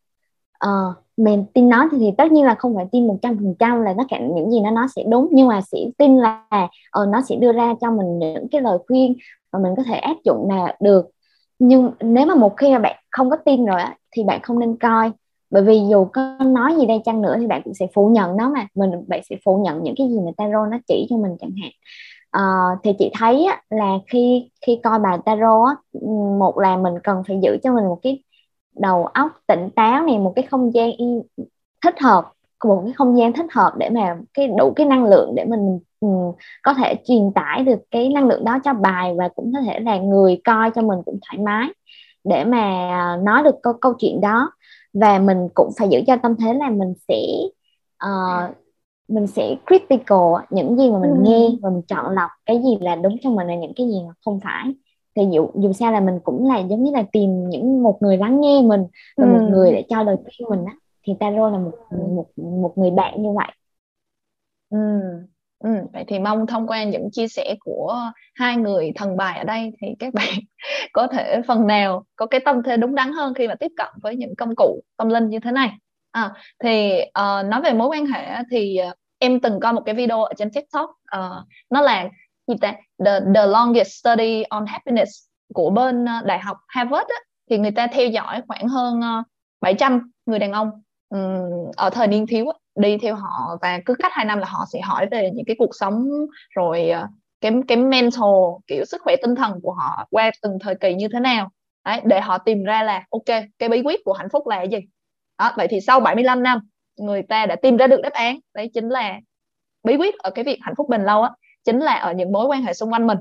Ờ, mình tin nó thì, thì tất nhiên là không phải tin một trăm phần trăm là tất cả những gì nó nó sẽ đúng nhưng mà sẽ tin là ờ, nó sẽ đưa ra cho mình những cái lời khuyên mà mình có thể áp dụng là được. Nhưng nếu mà một khi mà bạn không có tin rồi á thì bạn không nên coi. Bởi vì dù có nói gì đây chăng nữa thì bạn cũng sẽ phủ nhận nó mà. Mình bạn sẽ phủ nhận những cái gì mà tarot nó chỉ cho mình chẳng hạn. Uh, thì chị thấy á, là khi khi coi bài tarot á, một là mình cần phải giữ cho mình một cái đầu óc tỉnh táo này một cái không gian thích hợp một cái không gian thích hợp để mà cái đủ cái năng lượng để mình um, có thể truyền tải được cái năng lượng đó cho bài và cũng có thể là người coi cho mình cũng thoải mái để mà nói được câu câu chuyện đó và mình cũng phải giữ cho tâm thế là mình sẽ uh, mình sẽ critical những gì mà mình ừ. nghe và mình chọn lọc cái gì là đúng cho mình là những cái gì mà không phải thì dù dù sao là mình cũng là giống như là tìm những một người lắng nghe mình và ừ. một người để cho lời khuyên mình á thì tarot là một một một người bạn như vậy
ừ. Ừ, vậy thì mong thông qua những chia sẻ của hai người thần bài ở đây thì các bạn [LAUGHS] có thể phần nào có cái tâm thế đúng đắn hơn khi mà tiếp cận với những công cụ tâm linh như thế này. À, thì uh, nói về mối quan hệ thì uh, em từng coi một cái video ở trên TikTok uh, nó là gì ta the the longest study on happiness của bên uh, đại học Harvard á, thì người ta theo dõi khoảng hơn ờ, uh, 700 người đàn ông um, ở thời niên thiếu á, đi theo họ và cứ cách hai năm là họ sẽ hỏi về những cái cuộc sống rồi uh, cái cái mental kiểu sức khỏe tinh thần của họ qua từng thời kỳ như thế nào. Đấy để họ tìm ra là ok cái bí quyết của hạnh phúc là cái gì. Đó, vậy thì sau 75 năm người ta đã tìm ra được đáp án. Đấy chính là bí quyết ở cái việc hạnh phúc bền lâu á chính là ở những mối quan hệ xung quanh mình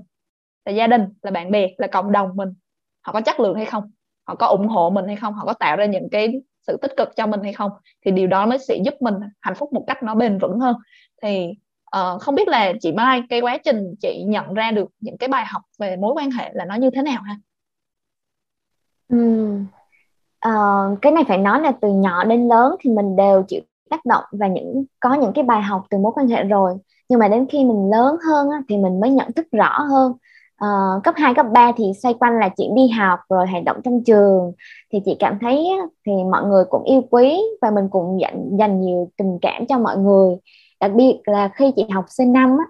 là gia đình là bạn bè là cộng đồng mình. Họ có chất lượng hay không? Họ có ủng hộ mình hay không? Họ có tạo ra những cái sự tích cực cho mình hay không? Thì điều đó mới sẽ giúp mình hạnh phúc một cách nó bền vững hơn. Thì uh, không biết là chị Mai cái quá trình chị nhận ra được những cái bài học về mối quan hệ là nó như thế nào ha?
Ừ. Uh, cái này phải nói là từ nhỏ đến lớn thì mình đều chịu tác động và những có những cái bài học từ mối quan hệ rồi nhưng mà đến khi mình lớn hơn á, thì mình mới nhận thức rõ hơn. Uh, cấp 2, cấp 3 thì xoay quanh là chuyện đi học rồi hoạt động trong trường. Thì chị cảm thấy thì mọi người cũng yêu quý và mình cũng dành dành nhiều tình cảm cho mọi người. Đặc biệt là khi chị học C5 á,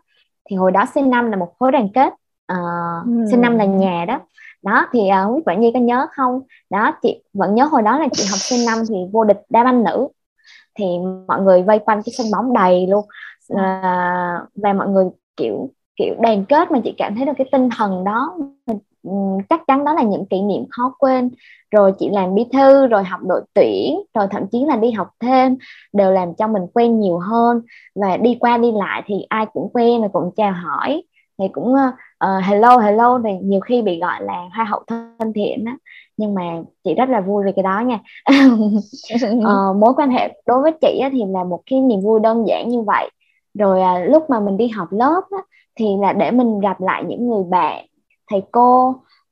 thì hồi đó C5 là một khối đoàn kết. Uh, ừ. C5 là nhà đó. Đó thì uh, không biết bạn Nhi có nhớ không? Đó chị vẫn nhớ hồi đó là chị học C5 thì vô địch đá banh nữ. Thì mọi người vây quanh cái sân bóng đầy luôn uh, và mọi người kiểu kiểu đoàn kết mà chị cảm thấy được cái tinh thần đó chắc chắn đó là những kỷ niệm khó quên. Rồi chị làm bí thư rồi học đội tuyển rồi thậm chí là đi học thêm đều làm cho mình quen nhiều hơn. Và đi qua đi lại thì ai cũng quen và cũng chào hỏi. Thì cũng uh, hello hello thì nhiều khi bị gọi là hoa hậu thân thiện á. Nhưng mà chị rất là vui về cái đó nha. Uh, [LAUGHS] [LAUGHS] mối quan hệ đối với chị á, thì là một cái niềm vui đơn giản như vậy rồi à, lúc mà mình đi học lớp á, thì là để mình gặp lại những người bạn thầy cô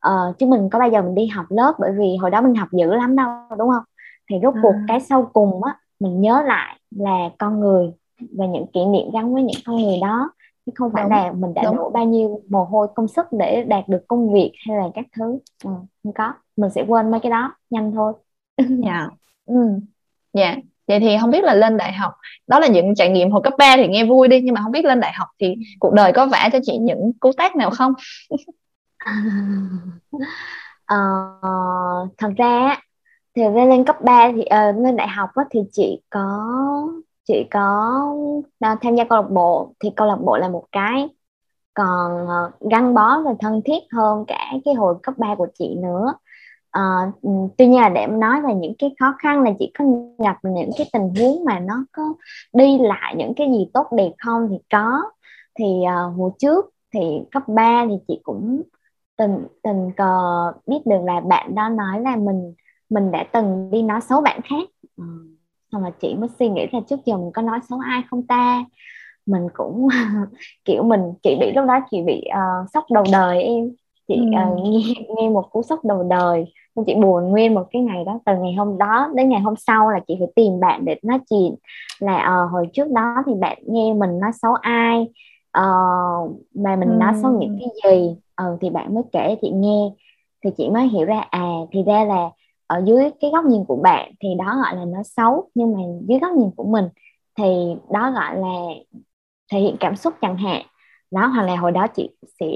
uh, chứ mình có bao giờ mình đi học lớp bởi vì hồi đó mình học dữ lắm đâu đúng không? Thì rốt cuộc à. cái sau cùng á mình nhớ lại là con người và những kỷ niệm gắn với những con người đó. Chứ không phải đúng. là mình đã đổ bao nhiêu mồ hôi công sức để đạt được công việc hay là các thứ. Ừ, không có. Mình sẽ quên mấy cái đó nhanh thôi.
Dạ. [LAUGHS] Ừ. dạ vậy thì không biết là lên đại học đó là những trải nghiệm hồi cấp 3 thì nghe vui đi nhưng mà không biết lên đại học thì cuộc đời có vả cho chị những cú tác nào không? [LAUGHS]
Ờ, thật ra thì ra lên cấp 3 thì uh, lên đại học á, thì chị có chị có uh, tham gia câu lạc bộ. Thì câu lạc bộ là một cái còn uh, gắn bó và thân thiết hơn cả cái hồi cấp 3 của chị nữa à, tuy nhiên là để nói về những cái khó khăn là chị có gặp những cái tình huống mà nó có đi lại những cái gì tốt đẹp không thì có. Thì uh, hồi trước thì cấp 3 thì chị cũng tình tình cờ biết được là bạn đó nói là mình mình đã từng đi nói xấu bạn khác. Ừ. xong rồi chị mới suy nghĩ là trước giờ mình có nói xấu ai không ta? Mình cũng [LAUGHS] kiểu mình chị bị lúc đó chị bị uh, sốc đầu đời em chị ừ. uh, nghe, nghe một cú sốc đầu đời xong chị buồn nguyên một cái ngày đó từ ngày hôm đó đến ngày hôm sau là chị phải tìm bạn để nói chuyện là uh, hồi trước đó thì bạn nghe mình nói xấu ai uh, mà mình ừ. nói xấu những cái gì uh, thì bạn mới kể chị nghe thì chị mới hiểu ra à thì ra là ở dưới cái góc nhìn của bạn thì đó gọi là nói xấu nhưng mà dưới góc nhìn của mình thì đó gọi là thể hiện cảm xúc chẳng hạn đó hoặc là hồi đó chị sẽ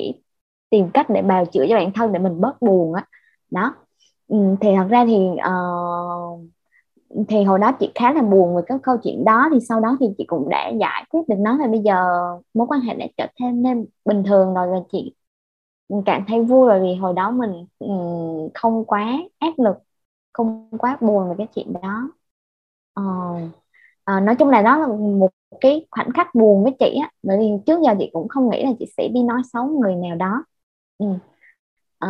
tìm cách để bào chữa cho bản thân để mình bớt buồn á. Đó. Ừ, thì thật ra thì uh, thì hồi đó chị khá là buồn về cái câu chuyện đó thì sau đó thì chị cũng đã giải quyết được nó và bây giờ mối quan hệ đã trở thêm nên bình thường rồi và chị cảm thấy vui bởi vì hồi đó mình um, không quá áp lực không quá buồn về cái chuyện đó. Ờ, à, nói chung là đó là một cái khoảnh khắc buồn với chị á bởi vì trước giờ chị cũng không nghĩ là chị sẽ đi nói xấu người nào đó ừ. à,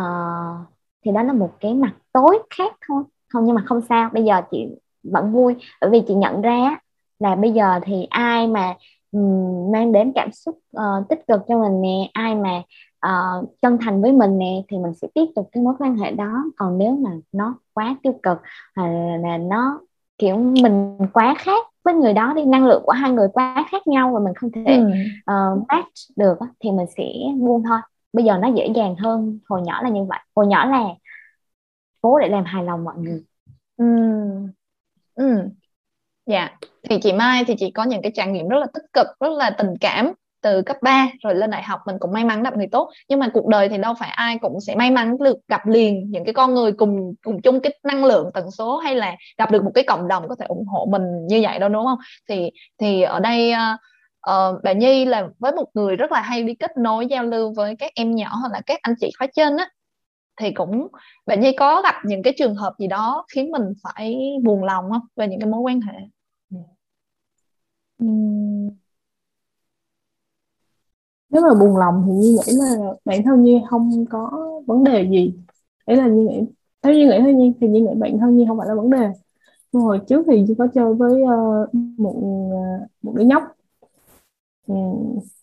thì đó là một cái mặt tối khác thôi không nhưng mà không sao bây giờ chị vẫn vui bởi vì chị nhận ra là bây giờ thì ai mà um, mang đến cảm xúc uh, tích cực cho mình nè ai mà uh, chân thành với mình nè thì mình sẽ tiếp tục cái mối quan hệ đó còn nếu mà nó quá tiêu cực hay là nó kiểu mình quá khác với người đó đi năng lượng của hai người quá khác nhau và mình không thể ừ. uh, match được thì mình sẽ buông thôi bây giờ nó dễ dàng hơn. Hồi nhỏ là như vậy. Hồi nhỏ là cố để làm hài lòng mọi người.
Ừ. Ừ. Dạ. Thì chị Mai thì chị có những cái trải nghiệm rất là tích cực, rất là tình cảm từ cấp 3 rồi lên đại học. Mình cũng may mắn gặp người tốt. Nhưng mà cuộc đời thì đâu phải ai cũng sẽ may mắn được gặp liền những cái con người cùng cùng chung cái năng lượng tần số hay là gặp được một cái cộng đồng có thể ủng hộ mình như vậy đâu, đúng không? Thì thì ở đây ờ, uh, bà Nhi là với một người rất là hay đi kết nối giao lưu với các em nhỏ hoặc là các anh chị khóa trên á. Thì cũng bà Nhi có gặp những cái trường hợp gì đó khiến mình phải buồn lòng không? Về những cái mối quan hệ.
Nếu mà buồn lòng thì như nghĩ là bản thân Nhi không có vấn đề gì. Đấy là như nghĩ theo như nghĩ thôi Nhi thì như nghĩ bản thân Nhi không phải là vấn đề. Nhưng hồi trước thì như có chơi với uh, một ờ, một đứa nhóc ừ,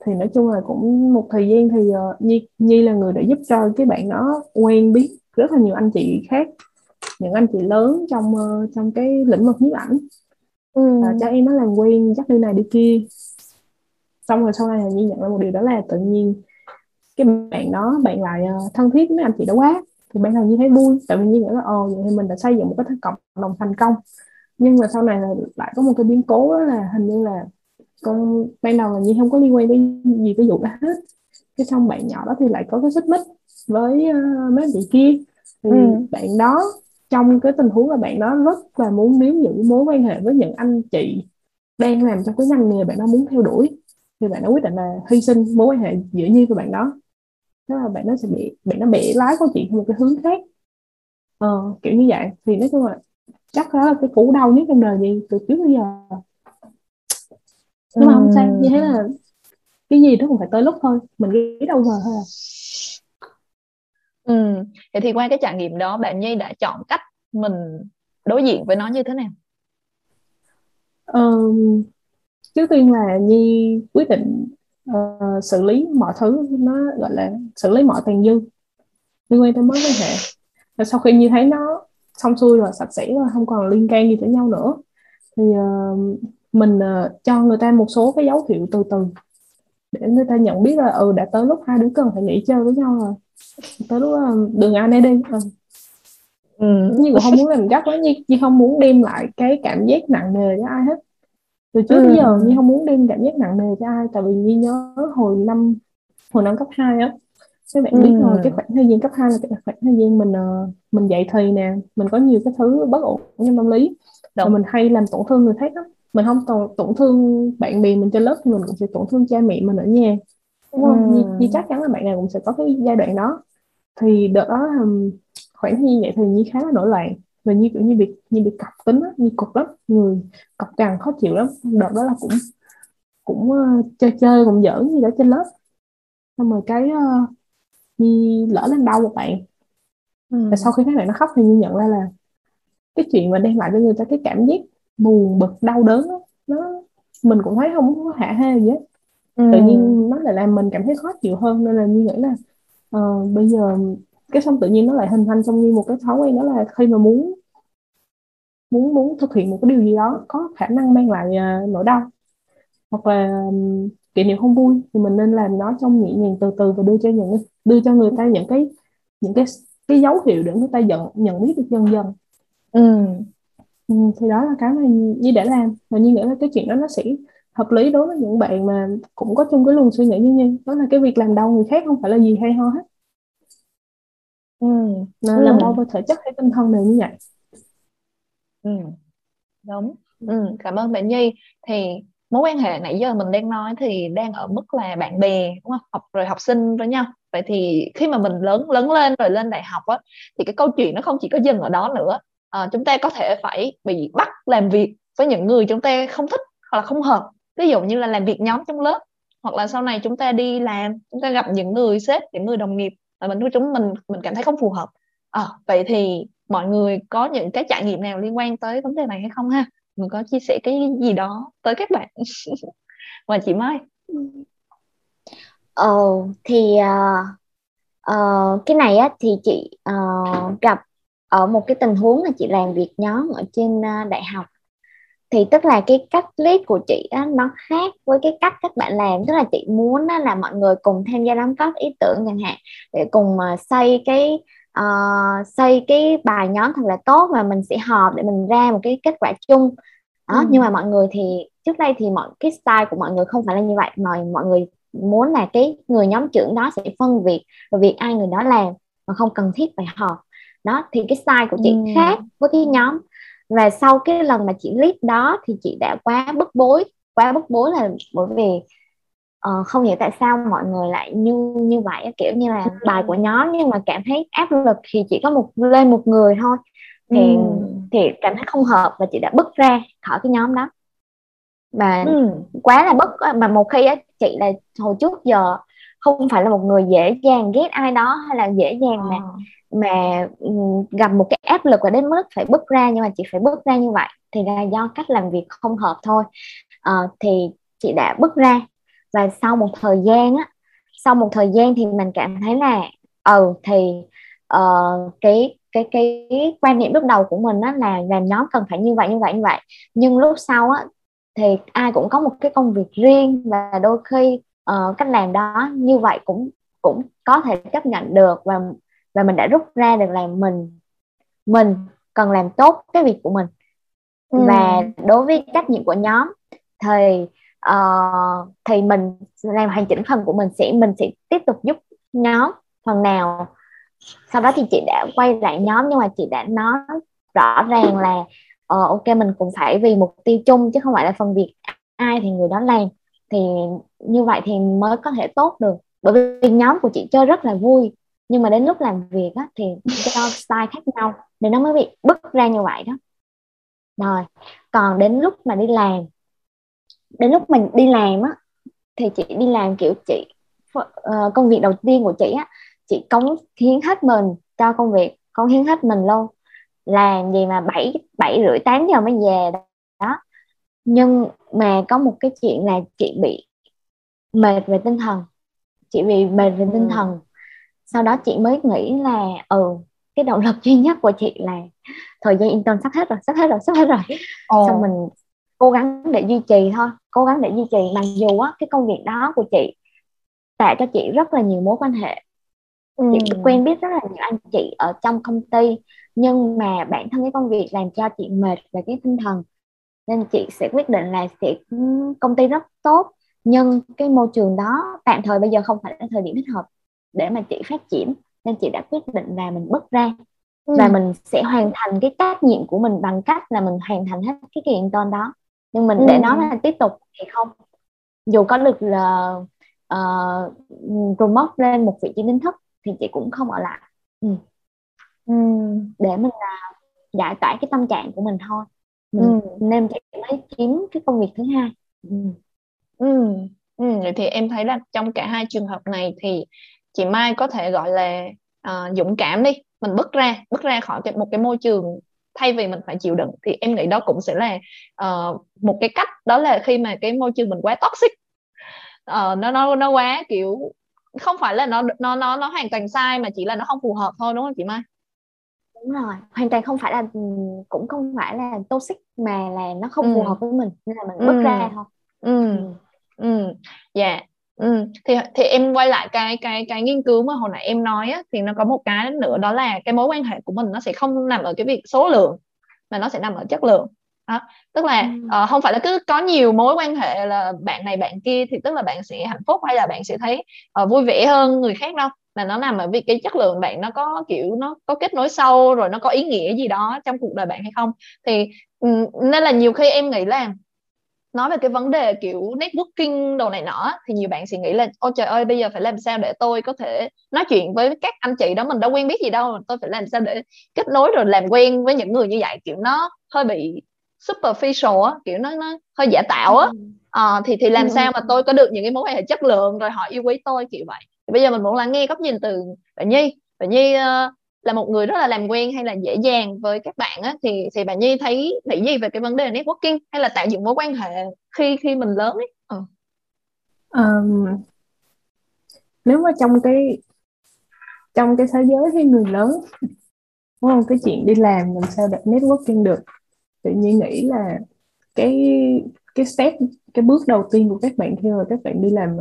thì nói chung là cũng một thời gian thì uh, Nhi Nhi là người đã giúp cho cái bạn đó quen biết rất là nhiều anh chị khác những anh chị lớn trong uh, trong cái lĩnh vực nhiếp ảnh. Ừ. và cho em nó làm quen chắc đi này đi kia. Xong rồi sau này là Nhi nhận ra một điều đó là tự nhiên cái bạn đó bạn lại uh, thân thiết với anh chị đó quá. Thì ban đầu như thấy vui tại vì như nghĩ là ồ vậy thì mình đã xây dựng một cái cộng đồng thành công. Nhưng mà sau này là lại có một cái biến cố đó là hình như là con ban đầu là như không có liên quan đến gì cái vụ đó hết. Cái xong bạn nhỏ đó thì lại có cái xích mích với uh, mấy chị kia. Thì ừ. bạn đó trong cái tình huống là bạn đó rất là muốn níu giữ mối quan hệ với những anh chị đang làm trong cái ngành nghề bạn đó muốn theo đuổi thì bạn đã quyết định là hy sinh mối quan hệ giữa Nhi và bạn đó. Đó là bạn nó sẽ bị bạn nó bị lái câu chuyện theo một cái hướng khác. Ờ, kiểu như vậy. Thì nói chung là chắc đó là cái cú đau nhất trong đời gì từ trước đến giờ nhưng mà không sao như thế là cái gì đó cũng phải tới lúc thôi mình nghĩ đâu giờ thôi à.
Ừ. Vậy thì qua cái trải nghiệm đó bạn Nhi đã chọn cách mình đối diện với nó như thế nào?
Um, trước tiên là Nhi quyết định uh, xử lý mọi thứ nó gọi là xử lý mọi tàn dư liên quan tới mối quan hệ. Và sau khi Nhi thấy nó xong xuôi rồi sạch sẽ rồi không còn liên can gì tới nhau nữa thì uh, mình uh, cho người ta một số cái dấu hiệu từ từ để người ta nhận biết là ừ đã tới lúc hai đứa cần phải nghỉ chơi với nhau rồi. Tới lúc uh, đường ai nấy đi ừ. ừ. Nhi cũng không muốn làm gấp quá Nhi, Nhi không muốn đem lại cái cảm giác nặng nề cho ai hết. Từ trước tới giờ Nhi không muốn đem cảm giác nặng nề cho ai tại vì Nhi nhớ hồi năm hồi năm cấp 2 á các bạn biết rồi cái khoảng thời gian cấp 2 là cái khoảng thời gian mình uh, mình dạy thì nè mình có nhiều cái thứ bất ổn trong tâm lý và mình hay làm tổn thương người khác đó mình không tổn, tổn thương bạn bè mình trên lớp mình cũng sẽ tổn thương cha mẹ mình ở nhà đúng không? Ừ. Như, chắc chắn là bạn nào cũng sẽ có cái giai đoạn đó thì đợt đó khoảng gian vậy thì như khá là nổi loạn và như kiểu như bị như bị cọc tính á, như cục lắm người cọc cằn khó chịu lắm đợt đó là cũng cũng uh, chơi chơi cũng giỡn gì đó trên lớp xong rồi cái uh, như lỡ lên đau một bạn ừ. và sau khi các bạn nó khóc thì như nhận ra là cái chuyện mà đem lại cho người ta cái cảm giác buồn bực đau đớn đó, nó mình cũng thấy không có hạ hê gì hết ừ. tự nhiên nó lại làm mình cảm thấy khó chịu hơn nên là như nghĩ là uh, bây giờ cái xong tự nhiên nó lại hình thành trong như một cái thói quen đó là khi mà muốn muốn muốn thực hiện một cái điều gì đó có khả năng mang lại uh, nỗi đau hoặc là um, kỷ niệm không vui thì mình nên làm nó trong nhẹ nhàng từ từ và đưa cho những đưa cho người ta những cái những cái cái dấu hiệu để người ta nhận nhận biết được dần dần ừ. Ừ thì đó là cái mà như để làm và như nghĩ là cái chuyện đó nó sẽ hợp lý đối với những bạn mà cũng có chung cái luồng suy nghĩ như như đó là cái việc làm đau người khác không phải là gì hay ho hết ừ. ừ. làm đau về thể chất hay tinh thần đều như vậy
ừ. đúng ừ. cảm ơn bạn Nhi thì mối quan hệ nãy giờ mình đang nói thì đang ở mức là bạn bè đúng không học rồi học sinh với nhau vậy thì khi mà mình lớn lớn lên rồi lên đại học á thì cái câu chuyện nó không chỉ có dừng ở đó nữa uh, chúng ta có thể phải bị bắt làm việc với những người chúng ta không thích hoặc là không hợp. Ví dụ như là làm việc nhóm trong lớp hoặc là sau này chúng ta đi làm chúng ta gặp những người sếp những người đồng nghiệp mà mình chúng mình mình cảm thấy không phù hợp. À, vậy thì mọi người có những cái trải nghiệm nào liên quan tới vấn đề này hay không ha? Mình có chia sẻ cái gì đó tới các bạn. [LAUGHS] Và chị Mai.
Ờ thì uh, uh, cái này á thì chị uh, gặp ở một cái tình huống là chị làm việc nhóm ở trên uh, đại học. Thì tức là cái cách lead của chị á, nó khác với cái cách các bạn làm. Tức là chị muốn á, là mọi người cùng tham gia đóng góp ý tưởng chẳng hạn để cùng uh, xây cái uh, xây cái bài nhóm thật là tốt và mình sẽ họp để mình ra một cái kết quả chung. Đó ừ. nhưng mà mọi người thì trước đây thì mọi cái style của mọi người không phải là như vậy mà mọi người muốn là cái người nhóm trưởng đó sẽ phân việc và việc ai người đó làm mà không cần thiết phải họp đó thì cái style của chị ừ. khác với cái nhóm và sau cái lần mà chị lead đó thì chị đã quá bức bối quá bức bối là bởi vì uh, không hiểu tại sao mọi người lại như như vậy kiểu như là bài của nhóm nhưng mà cảm thấy áp lực thì chỉ có một lên một người thôi thì ừ. thì cảm thấy không hợp và chị đã bước ra khỏi cái nhóm đó mà ừ. quá là bất mà một khi á chị là hồi trước giờ không phải là một người dễ dàng ghét ai đó hay là dễ dàng mà ờ mà gặp một cái áp lực và đến mức phải bước ra nhưng mà chị phải bước ra như vậy thì là do cách làm việc không hợp thôi. À, thì chị đã bước ra và sau một thời gian á sau một thời gian thì mình cảm thấy là ừ thì uh, cái cái cái quan niệm lúc đầu của mình đó là làm nhóm cần phải như vậy như vậy như vậy. Nhưng lúc sau á thì ai cũng có một cái công việc riêng và đôi khi uh, cách làm đó như vậy cũng cũng có thể chấp nhận được và và mình đã rút ra được là mình mình cần làm tốt cái việc của mình. Ừ. và đối với trách nhiệm của nhóm thì uh, thì mình làm hoàn chỉnh phần của mình sẽ mình sẽ tiếp tục giúp nhóm phần nào. Sau đó thì chị đã quay lại nhóm nhưng mà chị đã nói rõ ràng là uh, ok mình cũng phải vì mục tiêu chung chứ không phải là phần việc ai thì người đó làm. Thì như vậy thì mới có thể tốt được. Bởi vì nhóm của chị chơi rất là vui nhưng mà đến lúc làm việc á, thì do style khác nhau nên nó mới bị bứt ra như vậy đó. Rồi còn đến lúc mà đi làm đến lúc mình đi làm á thì chị đi làm kiểu chị uh, công việc đầu tiên của chị á chị cống hiến hết mình cho công việc cống hiến hết mình luôn. Làm gì mà bảy bảy rưỡi tám giờ mới về đó. Nhưng mà có một cái chuyện là chị bị mệt về tinh thần chị bị mệt về tinh ừ. thần sau đó chị mới nghĩ là ừ cái động lực [LAUGHS] duy nhất của chị là thời gian intern sắp hết rồi sắp hết rồi sắp hết rồi. Ồ. xong mình cố gắng để duy trì thôi cố gắng để duy trì. Mặc dù á cái công việc đó của chị tạo cho chị rất là nhiều mối quan hệ. Ừ. chị quen biết rất là nhiều anh chị ở trong công ty nhưng mà bản thân cái công việc làm cho chị mệt về cái tinh thần. Nên chị sẽ quyết định là sẽ công ty rất tốt nhưng cái môi trường đó tạm thời bây giờ không phải là thời điểm thích hợp để mà chị phát triển nên chị đã quyết định là mình bước ra ừ. và mình sẽ hoàn thành cái trách nhiệm của mình bằng cách là mình hoàn thành hết cái kiện tên đó nhưng mình ừ. để nói là tiếp tục thì không dù có được là uh, promote lên một vị trí chính thức thì chị cũng không ở lại ừ. Ừ. để mình là giải tỏa cái tâm trạng của mình thôi ừ. nên chị mới kiếm cái công việc thứ hai ừ.
Ừ. Ừ. thì em thấy là trong cả hai trường hợp này thì chị Mai có thể gọi là uh, dũng cảm đi. Mình bước ra bước ra khỏi cái, một cái môi trường thay vì mình phải chịu đựng. Thì em nghĩ đó cũng sẽ là uh, một cái cách. Đó là khi mà cái môi trường mình quá toxic uh, nó nó nó quá kiểu không phải là nó nó nó nó hoàn toàn sai mà chỉ là nó không phù hợp thôi đúng không chị Mai?
Đúng rồi. Hoàn toàn không phải là cũng không phải là toxic mà là nó không ừ. phù hợp với mình. Nên là mình bước ừ. ra thôi.
Ừ. Ừ. Dạ ừ thì thì em quay lại cái cái cái nghiên cứu mà hồi nãy em nói á thì nó có một cái nữa đó là cái mối quan hệ của mình nó sẽ không nằm ở cái việc số lượng mà nó sẽ nằm ở chất lượng đó. tức là ừ. uh, không phải là cứ có nhiều mối quan hệ là bạn này bạn kia thì tức là bạn sẽ hạnh phúc hay là bạn sẽ thấy uh, vui vẻ hơn người khác đâu mà nó nằm ở việc cái chất lượng bạn nó có kiểu nó có kết nối sâu rồi nó có ý nghĩa gì đó trong cuộc đời bạn hay không thì um, nên là nhiều khi em nghĩ là nói về cái vấn đề kiểu networking đồ này nọ thì nhiều bạn sẽ nghĩ là ôi trời ơi bây giờ phải làm sao để tôi có thể nói chuyện với các anh chị đó mình đâu quen biết gì đâu tôi phải làm sao để kết nối rồi làm quen với những người như vậy? Kiểu nó hơi bị superficial á kiểu nó nó hơi giả tạo á. À, thì thì làm ừ. sao mà tôi có được những cái mối quan hệ chất lượng rồi họ yêu quý tôi kiểu vậy. Thì bây giờ mình muốn lắng nghe góc nhìn từ bạn nhi. Bạn nhi uh, là một người rất là làm quen hay là dễ dàng với các bạn á thì thì bạn nhi thấy nghĩ gì về cái vấn đề networking hay là tạo dựng mối quan hệ khi khi mình lớn ấy? Ừ.
um, nếu mà trong cái trong cái thế giới khi người lớn đúng không? Cái chuyện đi làm làm sao để networking được? Tự nhiên nghĩ là cái cái step cái bước đầu tiên của các bạn khi mà các bạn đi làm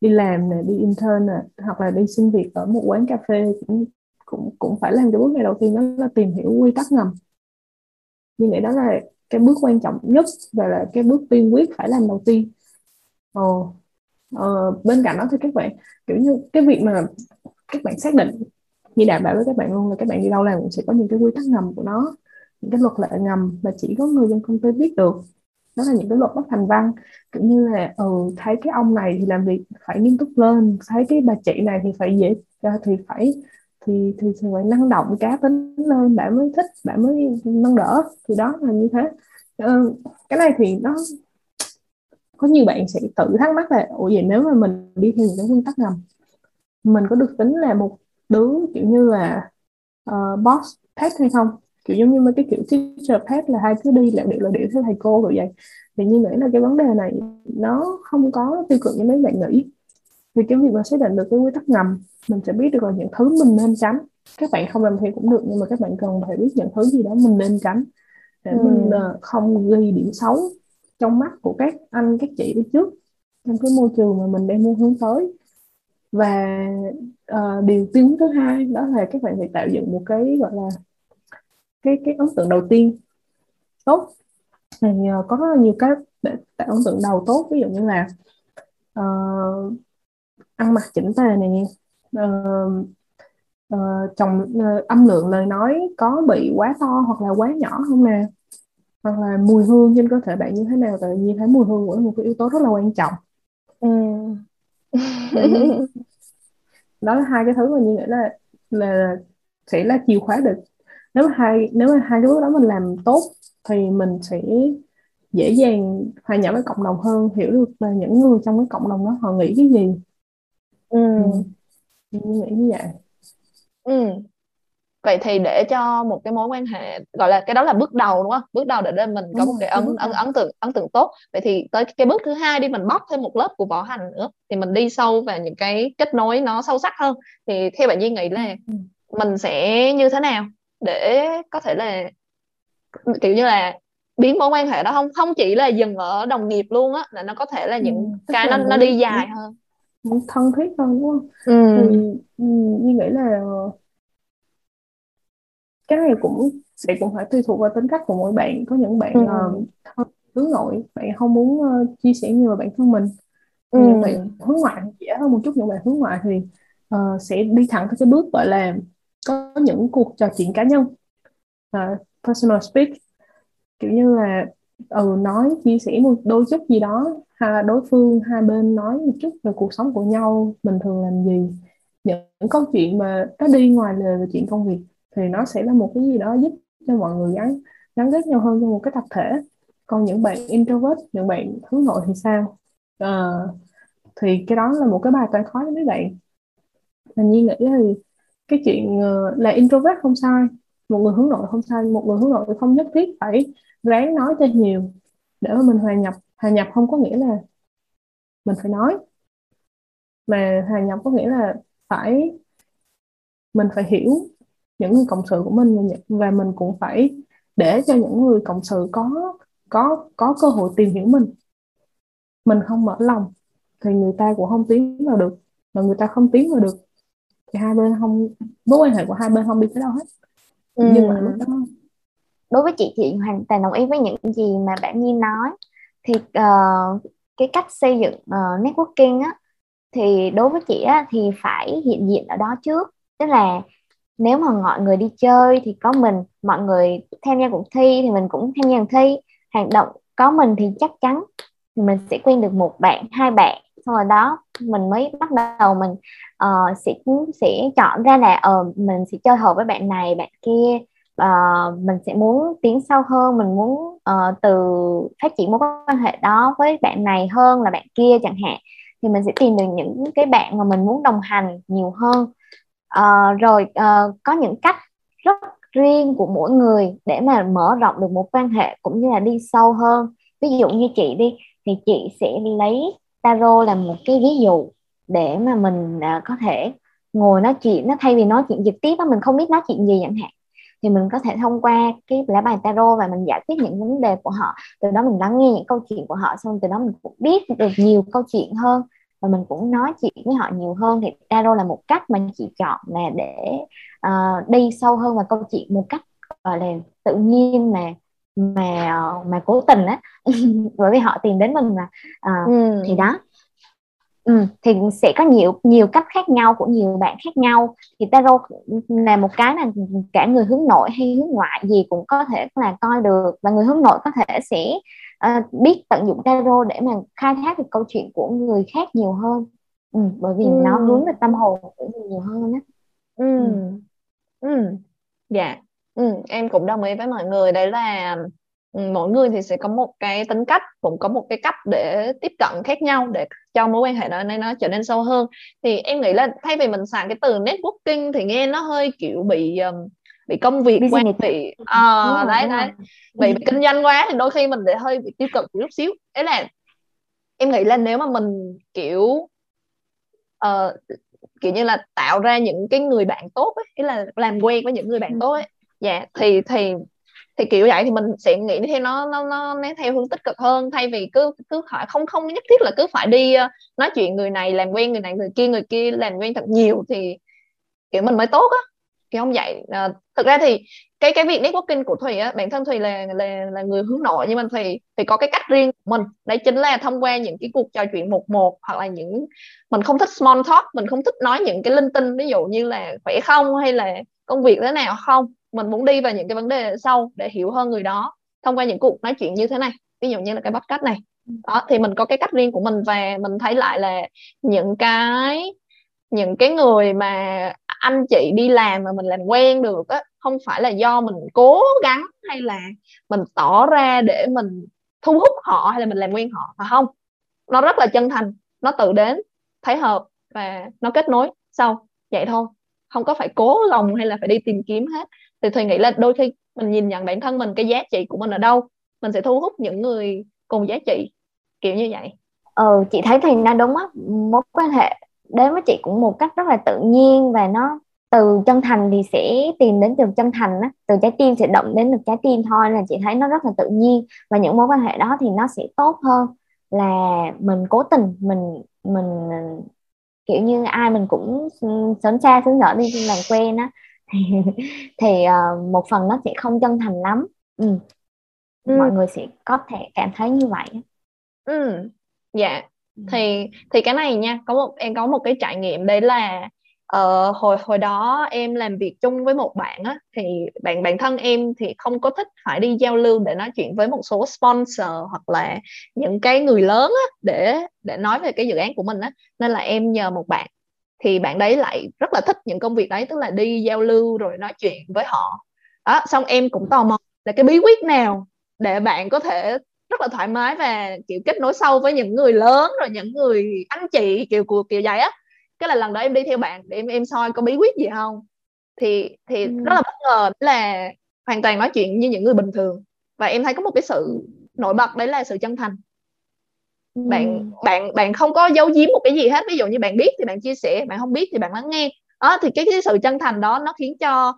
đi làm nè đi intern nè hoặc là đi xin việc ở một quán cà phê cũng cũng cũng phải làm cái bước này đầu tiên đó là tìm hiểu quy tắc ngầm. Như nghĩ đó là cái bước quan trọng nhất và là cái bước tiên quyết phải làm đầu tiên. Ồ, ờ, bên cạnh đó thì các bạn kiểu như cái việc mà các bạn xác định như đảm bảo với các bạn luôn là các bạn đi đâu làm cũng sẽ có những cái quy tắc ngầm của nó những cái luật lệ ngầm mà chỉ có người dân công ty biết được. Đó là những cái luật bất thành văn. Cũng như là ừ, thấy cái ông này thì làm việc phải nghiêm túc lên thấy cái bà chị này thì phải dễ à, thì phải thì thì phải năng động cá tính lên bạn mới thích bạn mới nâng đỡ. Thì đó là như thế. Ờ, cái này thì nó có nhiều bạn sẽ tự thắc mắc là ủa vậy nếu mà mình đi theo những nguyên tắc ngầm mình có được tính là một đứa kiểu như là uh, boss pet hay không? Kiểu giống như mấy cái kiểu teacher pet là hai cứ đi làm điệu là điệu theo thầy cô rồi vậy. Thì như nghĩ là cái vấn đề này nó không có tiêu cực như mấy bạn nghĩ thì cái việc mà xác định được cái quy tắc ngầm mình sẽ biết được là những thứ mình nên tránh. Các bạn không làm theo cũng được nhưng mà các bạn cần phải biết những thứ gì đó mình nên tránh để ừ. mình uh, không gây điểm xấu trong mắt của các anh các chị đi trước trong cái môi trường mà mình đang muốn hướng tới. Và uh, điều tiên thứ hai đó là các bạn phải tạo dựng một cái gọi là cái cái ấn tượng đầu tiên tốt. Thì uh, có rất là nhiều cách để tạo ấn tượng đầu tốt. Ví dụ như là uh, ăn mặc chỉnh tề này uh, uh, chồng uh, âm lượng lời nói có bị quá to hoặc là quá nhỏ không nè? Hoặc là mùi hương trên cơ thể bạn như thế nào? Tự nhiên thấy mùi hương cũng là một cái yếu tố rất là quan trọng. Ừ. [LAUGHS] đó là hai cái thứ mà như nghĩ là là sẽ là chìa khóa được. Nếu mà hai nếu mà hai cái bước đó mình làm tốt thì mình sẽ dễ dàng hòa nhập với cộng đồng hơn hiểu được là những người trong cái cộng đồng đó họ nghĩ cái gì ừ. ừ. nghĩ như vậy.
Ừ. Vậy thì để cho một cái mối quan hệ gọi là cái đó là bước đầu đúng không? Bước đầu để mình có một cái ấn ấn ấn tượng ấn tượng tốt. Vậy thì tới cái bước thứ hai đi mình bóc thêm một lớp của vỏ hành nữa thì mình đi sâu vào những cái kết nối nó sâu sắc hơn. Thì theo bạn Duy nghĩ là ừ. mình sẽ như thế nào để có thể là kiểu như là biến mối quan hệ đó không không chỉ là dừng ở đồng nghiệp luôn á là nó có thể là những ừ, cái nó nó đi dài hơn.
muốn thân thiết hơn đúng không
ừ.
thì ừ, như nghĩ là cái này cũng sẽ cũng phải tùy thuộc vào tính cách của mỗi bạn có những bạn
ừ.
uh, hướng nội bạn không muốn uh, chia sẻ nhiều về bản thân mình
ừ.
những bạn hướng ngoại dễ hơn một chút những bạn hướng ngoại thì uh, sẽ đi thẳng tới cái bước gọi là có những cuộc trò chuyện cá nhân uh, personal speak kiểu như là ừ nói chia sẻ một đôi chút gì đó. Hay là đối phương hai bên nói một chút về cuộc sống của nhau mình thường làm gì. Những câu chuyện mà nó đi ngoài lề về chuyện công việc thì nó sẽ là một cái gì đó giúp cho mọi người gắn gắn kết nhau hơn trong một cái tập thể. Còn những bạn introvert những bạn hướng nội thì sao? À, thì cái đó là một cái bài toán khó cho mấy bạn. Mình nghĩ thì cái chuyện ờ, là introvert không sai một người hướng nội không sai một người hướng nội không nhất thiết phải ráng nói cho nhiều để mà mình hòa nhập. Hòa nhập không có nghĩa là mình phải nói mà hòa nhập có nghĩa là phải mình phải hiểu những người cộng sự của mình và mình cũng phải để cho những người cộng sự có có có cơ hội tìm hiểu mình. Mình không mở lòng thì người ta cũng không tiến vào được mà người ta không tiến vào được thì hai bên không mối quan hệ của hai bên không đi tới đâu hết. Ừ. nhưng mà lúc đó
đối với chị chị hoàn toàn đồng ý với những gì mà bạn Nhi nói. Thì uh, cái cách xây dựng uh, networking á thì đối với chị á thì phải hiện diện ở đó trước. Tức là nếu mà mọi người đi chơi thì có mình mọi người tham gia cuộc thi thì mình cũng tham gia cuộc thi. Hoạt động có mình thì chắc chắn mình sẽ quen được một bạn hai bạn. Xong rồi đó mình mới bắt đầu mình uh, sẽ sẽ chọn ra là uh, mình sẽ chơi hợp với bạn này bạn kia uh, mình sẽ muốn tiến sâu hơn mình muốn uh, từ phát triển mối quan hệ đó với bạn này hơn là bạn kia chẳng hạn thì mình sẽ tìm được những cái bạn mà mình muốn đồng hành nhiều hơn. Uh, rồi uh, có những cách rất riêng của mỗi người để mà mở rộng được một quan hệ cũng như là đi sâu hơn. Ví dụ như chị đi thì chị sẽ lấy tarot làm một cái ví dụ để mà mình uh, có thể ngồi nói chuyện nó thay vì nói chuyện trực tiếp đó mình không biết nói chuyện gì chẳng hạn thì mình có thể thông qua cái lá bài tarot và mình giải quyết những vấn đề của họ. Từ đó mình lắng nghe những câu chuyện của họ xong từ đó mình cũng biết được nhiều câu chuyện hơn và mình cũng nói chuyện với họ nhiều hơn. Thì tarot là một cách mà chị chọn là để uh, đi sâu hơn vào câu chuyện một cách gọi là tự nhiên mà mà mà cố tình á. [LAUGHS] Bởi vì họ tìm đến mình mà uh, ừ. thì đó Ừ, thì sẽ có nhiều nhiều cách khác nhau của nhiều bạn khác nhau thì tarot là một cái là cả người hướng nội hay hướng ngoại gì cũng có thể là coi được và người hướng nội có thể sẽ uh, biết tận dụng tarot để mà khai thác được câu chuyện của người khác nhiều hơn ừ, bởi vì ừ. nó hướng về tâm hồn của người nhiều hơn á
ừ. ừ. ừ. dạ ừ. em cũng đồng ý với mọi người đấy là mỗi người thì sẽ có một cái tính cách cũng có một cái cách để tiếp cận khác nhau để cho mối quan hệ đó nên nó trở nên sâu hơn. Thì em nghĩ là thay vì mình xài cái từ networking thì nghe nó hơi kiểu bị um, bị công việc quá bị à, đấy đấy bị, bị kinh doanh quá thì đôi khi mình để hơi bị tiêu cực một chút xíu. Đấy là em nghĩ là nếu mà mình kiểu uh, kiểu như là tạo ra những cái người bạn tốt ấy, ý là làm quen với những người bạn tốt ấy dạ thì thì thì kiểu vậy thì mình sẽ nghĩ theo nó nó nó, nó theo hướng tích cực hơn. Thay vì cứ cứ hỏi không không nhất thiết là cứ phải đi ờ, nói chuyện người này làm quen người này người kia người kia làm quen thật nhiều thì kiểu mình mới tốt á. Thì không vậy. À, thực ra thì cái cái việc networking của thùy á bản thân thùy là là là người hướng nội nhưng mà thùy thì có cái cách riêng của mình. Đấy chính là thông qua những cái cuộc trò chuyện một một hoặc là những mình không thích small talk mình không thích nói những cái linh tinh ví dụ như là khỏe không hay là công việc thế nào không mình muốn đi vào những cái vấn đề sâu để hiểu hơn người đó thông qua những cuộc nói chuyện như thế này. Ví dụ như là cái podcast này. Đó thì mình có cái cách riêng của mình và mình thấy lại là những cái những cái người mà anh chị đi làm mà mình làm quen được á không phải là do mình cố gắng hay là mình tỏ ra để mình thu hút họ hay là mình làm quen họ mà không? Nó rất là chân thành nó tự đến thấy hợp và nó kết nối sau. Vậy thôi không có phải cố lòng hay là phải đi tìm kiếm hết. Thì thùy nghĩ là đôi khi mình nhìn nhận bản thân mình, cái giá trị của mình ở đâu, mình sẽ thu hút những người cùng giá trị, kiểu như vậy.
Ừ chị thấy thùy đang đúng á. Mối quan hệ đến với chị cũng một cách rất là tự nhiên và nó từ chân thành thì sẽ tìm đến từ chân thành á. Từ trái tim sẽ động đến được trái tim thôi là chị thấy nó rất là tự nhiên. Và những mối quan hệ đó thì nó sẽ tốt hơn là mình cố tình, mình mình kiểu như ai mình cũng sớm xa sớm nở đi làm quen á [LAUGHS] thì, thì uh, một phần nó sẽ không chân thành lắm ừ. Ừ. mọi người sẽ có thể cảm thấy như vậy
ừ dạ ừ. thì thì cái này nha có một em có một cái trải nghiệm đấy là uh, hồi hồi đó em làm việc chung với một bạn á thì bạn bạn thân em thì không có thích phải đi giao lưu để nói chuyện với một số sponsor hoặc là những cái người lớn á để để nói về cái dự án của mình á. Nên là em nhờ một bạn thì bạn đấy lại rất là thích những công việc đấy tức là đi giao lưu rồi nói chuyện với họ. Đó xong em cũng tò mò là cái bí quyết nào để bạn có thể rất là thoải mái và kiểu kết nối sâu với những người lớn rồi những người anh chị kiểu kiểu kiểu vậy á cái là lần đó em đi theo bạn để em em soi có bí quyết gì không? Thì thì ừ. rất là bất ngờ là hoàn toàn nói chuyện như những người bình thường. Và em thấy có một cái sự nổi bật đấy là sự chân thành. Ừ. bạn bạn bạn không có giấu giếm một cái gì hết. Ví dụ như bạn biết thì bạn chia sẻ bạn không biết thì bạn lắng nghe. Đó thì cái, cái sự chân thành đó nó khiến cho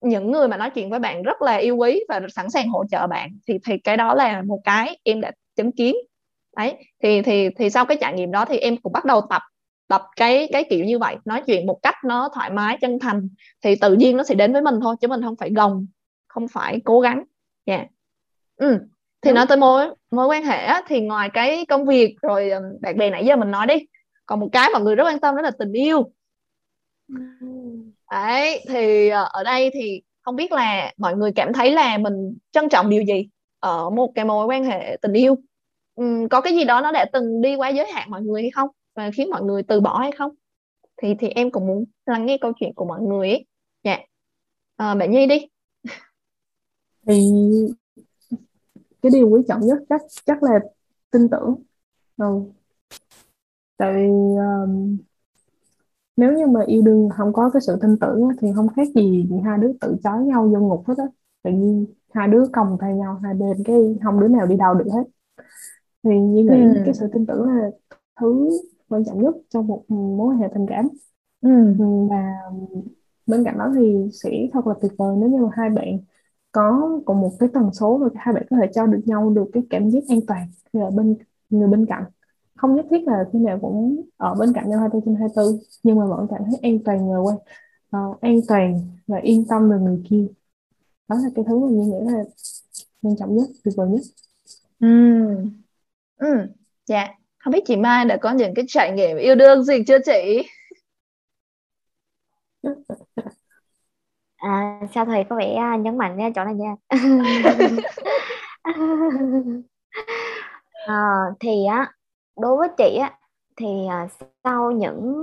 những người mà nói chuyện với bạn rất là yêu quý và sẵn sàng hỗ trợ bạn. Thì thì cái đó là một cái em đã chứng kiến. Đấy thì thì thì sau cái trải nghiệm đó thì em cũng bắt đầu tập tập cái cái kiểu như vậy nói chuyện một cách nó thoải mái chân thành thì tự nhiên nó sẽ đến với mình thôi chứ mình không phải gồng không phải cố gắng. Dạ. Yeah. ừ. thì nói tới mối mối quan hệ á, thì ngoài cái công việc rồi bạn bè nãy giờ mình nói đi còn một cái mọi người rất quan tâm đó là tình yêu. Đấy thì ờ, ở đây thì không biết là mọi người cảm thấy là mình trân trọng điều gì ở một cái mối quan hệ tình yêu? Uhm, có cái gì đó nó đã từng đi qua giới hạn mọi người hay không và khiến mọi người từ bỏ hay không? Thì thì em cũng muốn lắng nghe câu chuyện của mọi người ấy. Dạ. À, bạn nhi đi.
Thì cái điều quý trọng nhất chắc chắc là tin tưởng. Ừ. tại vì um, nếu như mà yêu đương không có cái sự tin tưởng thì không khác gì hai đứa tự chói nhau vô ngục hết á. Tự nhiên hai đứa còng tay nhau hai bên cái không đứa nào đi đâu được hết. Thì như nghĩ ừ. cái sự tin tưởng là thứ quan trọng nhất trong một mối quan hệ tình cảm. Ừ. và bên cạnh đó thì sẽ thật là tuyệt vời nếu như mà hai bạn có cùng một cái tần số và hai bạn có thể cho được nhau được cái cảm giác an toàn khi ở bên người bên cạnh. Không nhất thiết là khi nào cũng ở bên cạnh nhau 24 trên 24 nhưng mà vẫn cảm thấy an toàn và quan uh, an toàn và yên tâm về người kia. Đó là cái thứ mà như nghĩ là quan trọng nhất tuyệt vời nhất.
Ừ. Ừ. Dạ không biết chị Mai đã có những cái trải nghiệm yêu đương gì chưa chị? [LAUGHS]
À, sao thầy có vẻ à, nhấn mạnh nha chỗ này nha. À, [LAUGHS] thì á đối với chị á thì à, sau những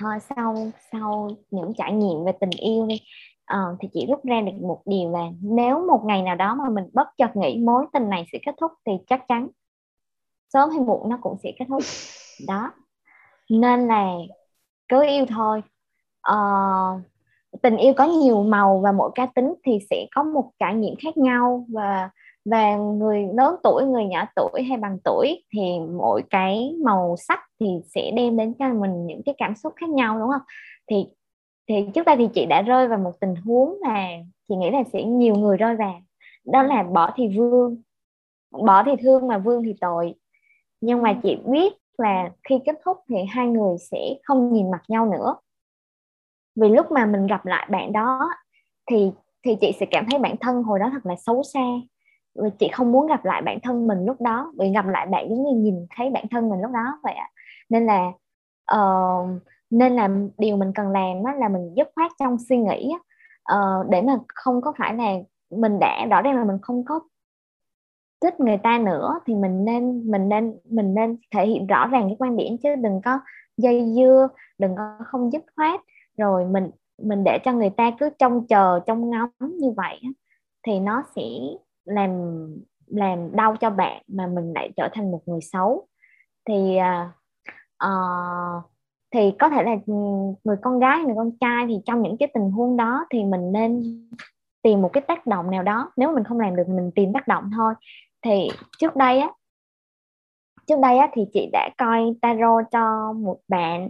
thôi sau sau những trải nghiệm về tình yêu đi à, thì chị rút ra được một điều là nếu một ngày nào đó mà mình bất chợt nghĩ mối tình này sẽ kết thúc thì chắc chắn sớm hay muộn nó cũng sẽ kết thúc. Đó. Nên là cứ yêu thôi. Uh, tình yêu có nhiều màu và mỗi cá tính thì sẽ có một trải nghiệm khác nhau và và người lớn tuổi người nhỏ tuổi hay bằng tuổi thì mỗi cái màu sắc thì sẽ đem đến cho mình những cái cảm xúc khác nhau đúng không? Thì thì trước đây thì chị đã rơi vào một tình huống mà chị nghĩ là sẽ nhiều người rơi vào. Đó là bỏ thì vương. Bỏ thì thương mà vương thì tội nhưng mà chị biết là khi kết thúc thì hai người sẽ không nhìn mặt nhau nữa. Vì lúc mà mình gặp lại bạn đó thì thì chị sẽ cảm thấy bản thân hồi đó thật là xấu xa. Và chị không muốn gặp lại bản thân mình lúc đó vì gặp lại bạn giống như nhìn thấy bản thân mình lúc đó vậy ạ. Nên là uh, nên là điều mình cần làm đó là mình dứt khoát trong suy nghĩ uh, để mà không có phải là mình đã rõ ràng là mình không có thích người ta nữa thì mình nên mình nên mình nên thể hiện rõ ràng cái quan điểm chứ đừng có dây dưa đừng có không dứt khoát. Rồi mình mình để cho người ta cứ trông chờ trông ngóng như vậy thì nó sẽ làm làm đau cho bạn mà mình lại trở thành một người xấu. Thì uh, thì có thể là ừ, người con gái người con trai thì trong những cái tình huống đó thì mình nên tìm một cái tác động nào đó. Nếu mình không làm được mình tìm tác động thôi thì trước đây á trước đây á thì chị đã coi tarot cho một bạn.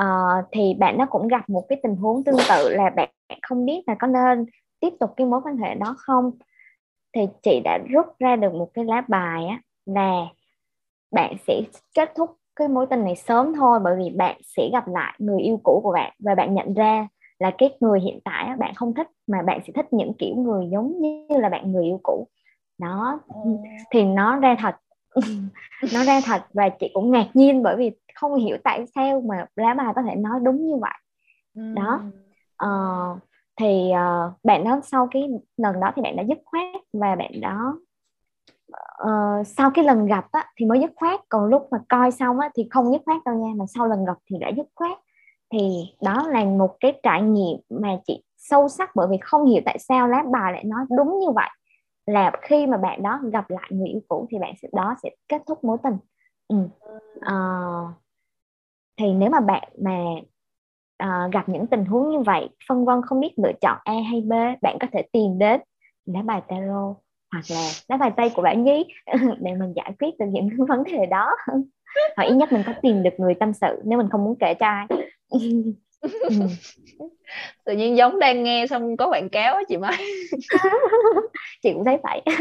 Uh, thì bạn nó cũng gặp một cái tình huống tương tự là bạn không biết là có nên tiếp tục cái mối quan hệ đó không. Thì chị đã rút ra được một cái lá bài á là bạn sẽ kết thúc cái mối tình này sớm thôi bởi vì bạn sẽ gặp lại người yêu cũ của bạn và bạn nhận ra là cái người hiện tại bạn không thích mà bạn sẽ thích những kiểu người giống như là bạn người yêu cũ đó. Ừ. thì nó ra thật. [LAUGHS] Nó ra thật và chị cũng ngạc nhiên bởi vì không hiểu tại sao mà lá bài có thể nói đúng như vậy. Đó. Uh, thì uh, bạn đó sau cái lần đó thì bạn đã dứt khoát và bạn đó uh, sau cái lần gặp á, thì mới dứt khoát. Còn lúc mà coi xong á, thì không dứt khoát đâu nha mà sau lần gặp thì đã dứt khoát. Thì đó là một cái trải nghiệm mà chị sâu sắc bởi vì không hiểu tại sao lá bài lại nói đúng như vậy là khi mà bạn đó gặp lại người yêu cũ thì bạn sẽ đó sẽ kết thúc mối tình. Ừ. à, thì nếu mà bạn mà à, gặp những tình huống như vậy phân vân không biết lựa chọn A hay B bạn có thể tìm đến lá bài tarot hoặc là lá bài tay của bạn nhí [LAUGHS] để mình giải quyết được những [LAUGHS] vấn đề đó. Hoặc ít nhất mình có tìm được người tâm sự nếu mình không muốn kể cho ai. [LAUGHS] [LAUGHS]
tự nhiên giống đang nghe xong có quảng cáo á chị Mai. [LAUGHS]
Chị cũng thấy vậy. [LAUGHS]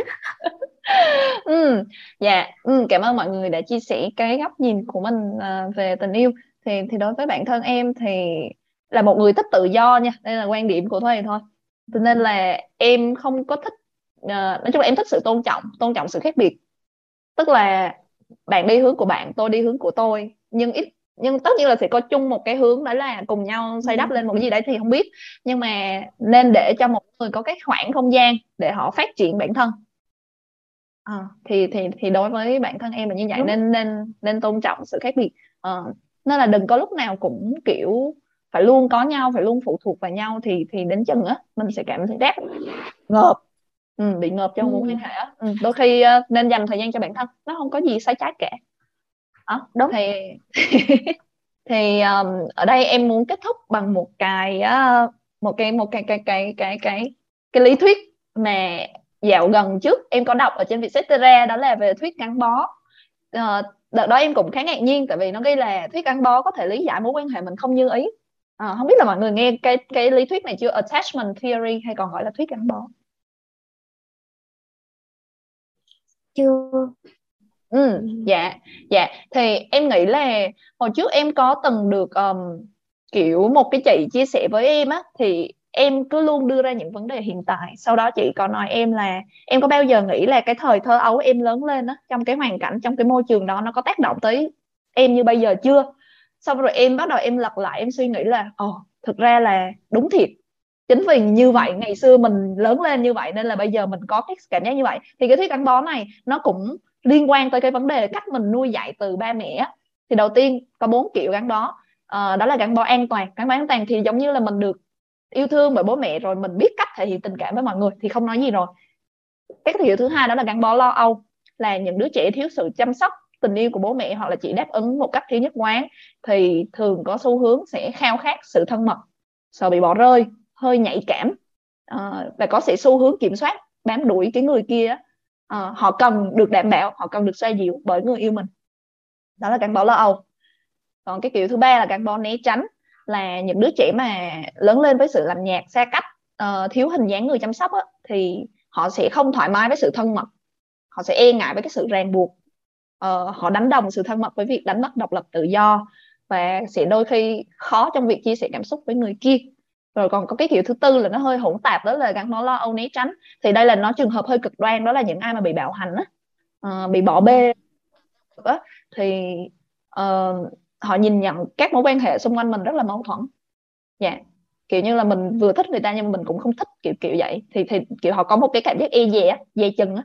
Ừ dạ ừ, cảm ơn mọi người đã chia sẻ cái góc nhìn của mình uh, về tình yêu. Thì thì đối với bản thân em thì là một người thích tự do nha đây là quan điểm của thôi thôi. Cho nên là em không có thích uh, nói chung là em thích sự tôn trọng tôn trọng sự khác biệt. Tức là bạn đi hướng của bạn tôi đi hướng của tôi nhưng ít nhưng tất nhiên là sẽ có chung một cái hướng đó là cùng nhau xây đắp lên một cái gì đấy thì không biết. Nhưng mà nên để cho một người có cái khoảng không gian để họ phát triển bản thân. À, thì thì thì đối với bản thân em là như vậy Đúng. nên nên nên tôn trọng sự khác biệt. À, nên là đừng có lúc nào cũng kiểu phải luôn có nhau phải luôn phụ thuộc vào nhau thì thì đến chừng á mình sẽ cảm thấy đáp ngợp. Ừ, bị ngợp trong mối quan hệ á. Ừ, đôi khi uh, nên dành thời gian cho bản thân. Nó không có gì sai trái cả đó đúng. Thì [LAUGHS] thì um, ở đây em muốn kết thúc bằng một cái uh, một cái một cái cái cái cái cái cái lý thuyết mà dạo gần trước em có đọc ở trên Vietcetera đó là về thuyết gắn bó. Uh, đợt đó em cũng khá ngạc nhiên tại vì nó ghi là thuyết gắn bó có thể lý giải mối quan hệ mình không như ý. À, không biết là mọi người nghe cái cái lý thuyết này chưa? Attachment theory hay còn gọi là thuyết gắn bó?
Chưa
ừ dạ dạ. Thì em nghĩ là hồi trước em có từng được um, kiểu một cái chị chia sẻ với em á thì em cứ luôn đưa ra những vấn đề hiện tại. Sau đó chị có nói em là em có bao giờ nghĩ là cái thời thơ ấu em lớn lên á trong cái hoàn cảnh trong cái môi trường đó nó có tác động tới em như bây giờ chưa? Sau rồi em bắt đầu em lật lại em suy nghĩ là ồ oh, thực ra là đúng thiệt. Chính vì như vậy ngày xưa mình lớn lên như vậy nên là bây giờ mình có cái cảm giác như vậy. Thì cái thuyết gắn bó này nó cũng liên quan tới cái vấn đề cách mình nuôi dạy từ ba mẹ thì đầu tiên có bốn kiểu gắn bó. À, đó là gắn bó an toàn gắn bó an toàn thì giống như là mình được yêu thương bởi bố mẹ rồi mình biết cách thể hiện tình cảm với mọi người thì không nói gì rồi. Cái kiểu thứ hai đó là gắn bó lo âu là những đứa trẻ thiếu sự chăm sóc tình yêu của bố mẹ hoặc là chỉ đáp ứng một cách thiếu nhất quán thì thường có xu hướng sẽ khao khát sự thân mật sợ bị bỏ rơi hơi nhạy cảm. À, và có sẽ xu hướng kiểm soát bám đuổi cái người kia uh, họ cần được đảm bảo họ cần được xoa dịu bởi người yêu mình. Đó là gắn bó lo âu. Còn cái kiểu thứ ba là gắn bó né tránh là những đứa trẻ mà lớn lên với sự làm nhạt xa cách uh, thiếu hình dáng người chăm sóc á, thì họ sẽ không thoải mái với sự thân mật. Họ sẽ e ngại với cái sự ràng buộc. Uh, họ đánh đồng sự thân mật với việc đánh mất độc lập tự do và sẽ đôi khi khó trong việc chia sẻ cảm xúc với người kia rồi còn có cái kiểu thứ tư là nó hơi hỗn tạp đó là gắn nó lo âu né tránh. Thì đây là nó trường hợp hơi cực đoan đó là những ai mà bị bạo hành á uh, bị bỏ bê. Á, thì uh, họ nhìn nhận các mối quan hệ xung quanh mình rất là mâu thuẫn. Dạ yeah. kiểu như là mình vừa thích người ta nhưng mà mình cũng không thích kiểu kiểu vậy. Thì thì kiểu họ có một cái cảm giác e dè dè chừng á.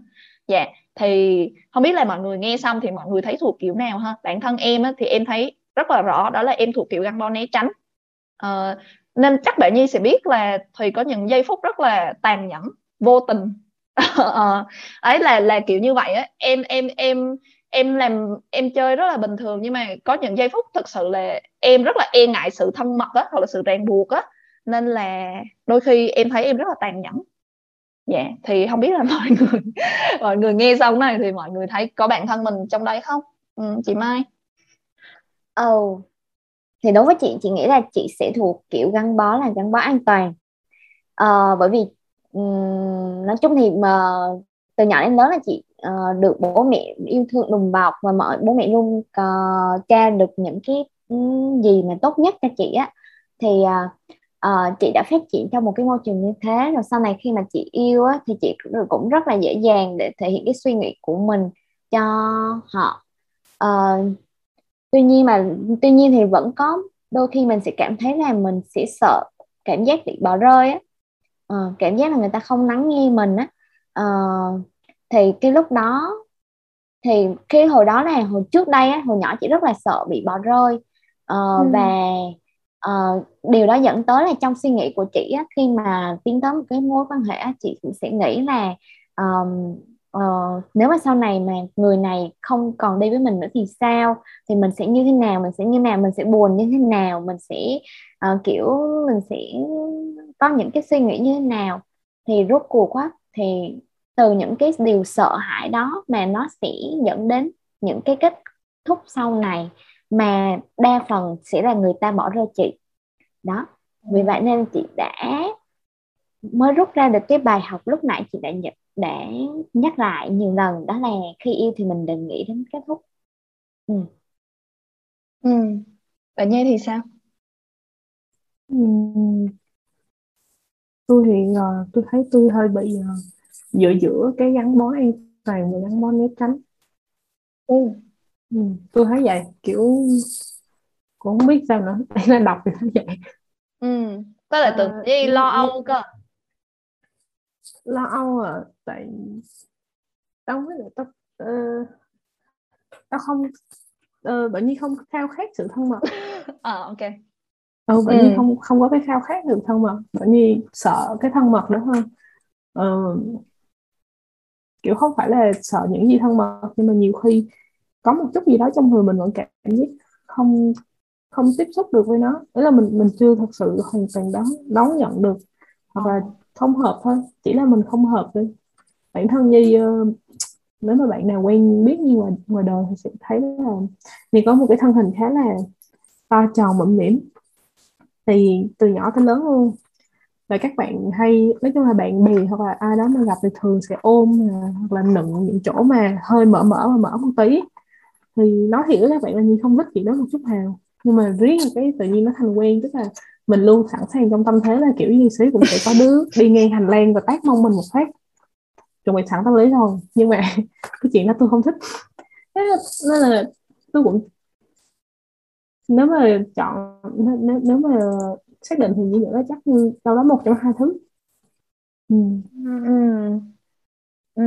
Dạ yeah. thì không biết là mọi người nghe xong thì mọi người thấy thuộc kiểu nào ha? Bản thân em á, thì em thấy rất là rõ đó là em thuộc kiểu gắn bó né tránh. Uh, nên chắc bạn nhi sẽ biết là thùy có những giây phút rất là tàn nhẫn vô tình. [LAUGHS] Ờ, ấy là là kiểu như vậy á. Em em em em làm em chơi rất là bình thường nhưng mà có những giây phút thực sự là em rất là e ngại sự thân mật á hoặc là sự ràng buộc á. Nên là đôi khi em thấy em rất là tàn nhẫn. Dạ yeah. thì không biết là [LAUGHS] mọi người mọi người nghe xong này thì mọi người thấy có bạn thân mình trong đây không? Ừ, chị Mai.
Oh thì đối với chị chị nghĩ là chị sẽ thuộc kiểu gắn bó là gắn bó an toàn. À, bởi vì um, nói chung thì mà từ nhỏ đến lớn là chị uh, được bố mẹ yêu thương đùm bọc và mọi bố mẹ luôn ờ, uh, tra được những cái gì mà tốt nhất cho chị á. Thì uh, uh, chị đã phát triển trong một cái môi trường như thế rồi sau này khi mà chị yêu á thì chị cũng rất là dễ dàng để thể hiện cái suy nghĩ của mình cho họ. Uh, tuy nhiên mà tuy nhiên thì vẫn có đôi khi mình sẽ cảm thấy là mình sẽ sợ cảm giác bị bỏ rơi á. Uh, cảm giác là người ta không lắng nghe mình á. Uh, thì cái lúc đó thì khi hồi đó là hồi trước đây á, hồi nhỏ chị rất là sợ bị bỏ rơi. Uh, ừ. và uh, điều đó dẫn tới là trong suy nghĩ của chị á, khi mà tiến tới một cái mối quan hệ á, chị sẽ nghĩ là um, uh, nếu mà sau này mà người này không còn đi với mình nữa thì sao? Thì mình sẽ như thế nào? Mình sẽ như nào? Mình sẽ buồn như thế nào? Mình sẽ uh, kiểu mình sẽ có những cái suy nghĩ như thế nào? Thì rốt cuộc quá thì từ những cái điều sợ hãi đó mà nó sẽ dẫn đến những cái kết thúc sau này mà đa phần sẽ là người ta bỏ rơi chị. Đó vì vậy nên chị đã mới rút ra được cái bài học lúc nãy chị đã nhận đã nhắc lại nhiều lần. Đó là khi yêu thì mình đừng nghĩ đến kết thúc.
Ừ. Ừ. Bạn Nhi thì sao?
Ừ. tôi thì uh, tôi thấy tôi hơi bị uh, giữa giữa cái gắn bó an toàn và gắn bó né tránh. Ừ. Ừ, tôi thấy vậy. Kiểu cũng không biết sao nữa. Đây [LAUGHS] là đọc thì thấy vậy.
Ừ. Có là tự gì lo âu cơ
lo âu à tại tao với lại tao uh, tao không uh, bởi như không khao khát sự thân mật.
À [LAUGHS] ok.
Ừ, bởi ừ. như không không có cái khao khát được thân mật bởi như sợ cái thân mật đó hơn. Uh, kiểu không phải là sợ những gì thân mật nhưng mà nhiều khi có một chút gì đó trong người mình vẫn cảm giác không không tiếp xúc được với nó. Đấy là mình mình chưa thật sự hoàn toàn đón đón nhận được hoặc là không hợp thôi chỉ là mình không hợp thôi. Bản thân như uh, ờ, nếu mà bạn nào quen biết như ngoài ngoài đời thì sẽ thấy là thì có một cái thân hình khá là to tròn mẫm mỉm. Thì từ nhỏ tới lớn luôn. Và các bạn hay nói chung là bạn bè hoặc là ai đó mà gặp thì thường sẽ ôm hoặc là nựng những chỗ mà hơi mở mở và mở một tí. Thì nói thiệt với các bạn là như không thích chuyện đó một chút nào. Nhưng mà riết cái tự nhiên nó thành quen tức là mình luôn sẵn sàng trong tâm thế là kiểu như xí cũng sẽ có đứa đi ngang hành lang và tát mông mình một phát chuẩn bị sẵn tâm lý rồi nhưng mà [LAUGHS] cái chuyện đó tôi không thích nên là tôi cũng nếu mà chọn nếu, nếu mà xác định thì như vậy đó chắc như đâu đó một trong hai thứ
ừ. Ừ. Ừ. ừ.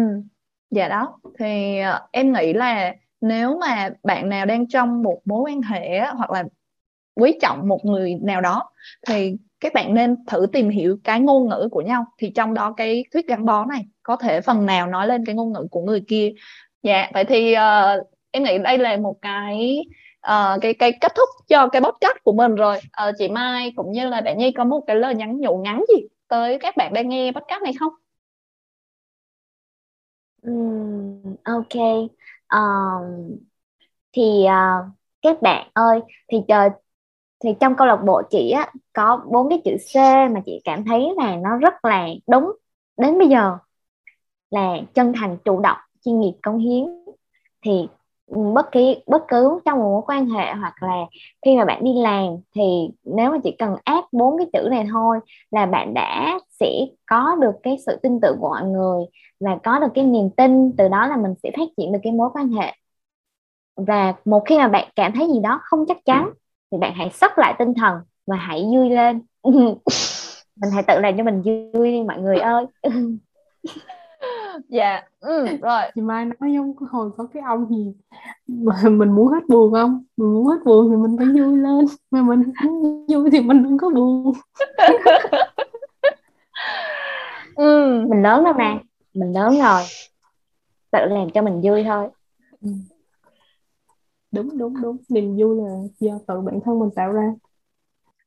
dạ đó thì ờ, em nghĩ là nếu mà bạn nào đang trong một mối quan hệ hoặc là quý trọng một người nào đó thì các bạn nên thử tìm hiểu cái ngôn ngữ của nhau. Thì trong đó cái thuyết gắn bó này có thể phần nào nói lên cái ngôn ngữ của người kia. Dạ vậy thì uh, em nghĩ đây là một cái uh, cái cái kết thúc cho cái podcast của mình rồi. Uh, chị Mai cũng như là bạn Nhi có một cái lời nhắn nhủ ngắn gì tới các bạn đang nghe podcast này không?
Um, ok. Um, thì uh, các bạn ơi thì uh, thì trong câu lạc bộ chị á, có bốn cái chữ C mà chị cảm thấy là nó rất là đúng đến bây giờ, là chân thành, chủ động, chuyên nghiệp, công hiến. Thì bất kỳ bất cứ trong một mối quan hệ hoặc là khi mà bạn đi làm thì nếu mà chỉ cần áp bốn cái chữ này thôi là bạn đã sẽ có được cái sự tin tưởng của mọi người và có được cái niềm tin từ đó là mình sẽ phát triển được cái mối quan hệ. Và một khi mà bạn cảm thấy gì đó không chắc chắn thì bạn hãy sắp lại tinh thần và hãy vui lên. [LAUGHS] Mình hãy tự làm cho mình vui đi mọi người ơi.
Dạ ừ, rồi.
Chị mai nói giống hồi có cái ông gì mà mình muốn hết buồn không? Mình muốn hết buồn thì mình phải vui lên. Mà mình vui thì mình đừng có buồn. [LAUGHS]
Ừ. mình lớn rồi mà. Mình lớn rồi. Tự làm cho mình vui thôi. Ừ
đúng đúng đúng. Niềm vui là do tự bản thân mình tạo ra.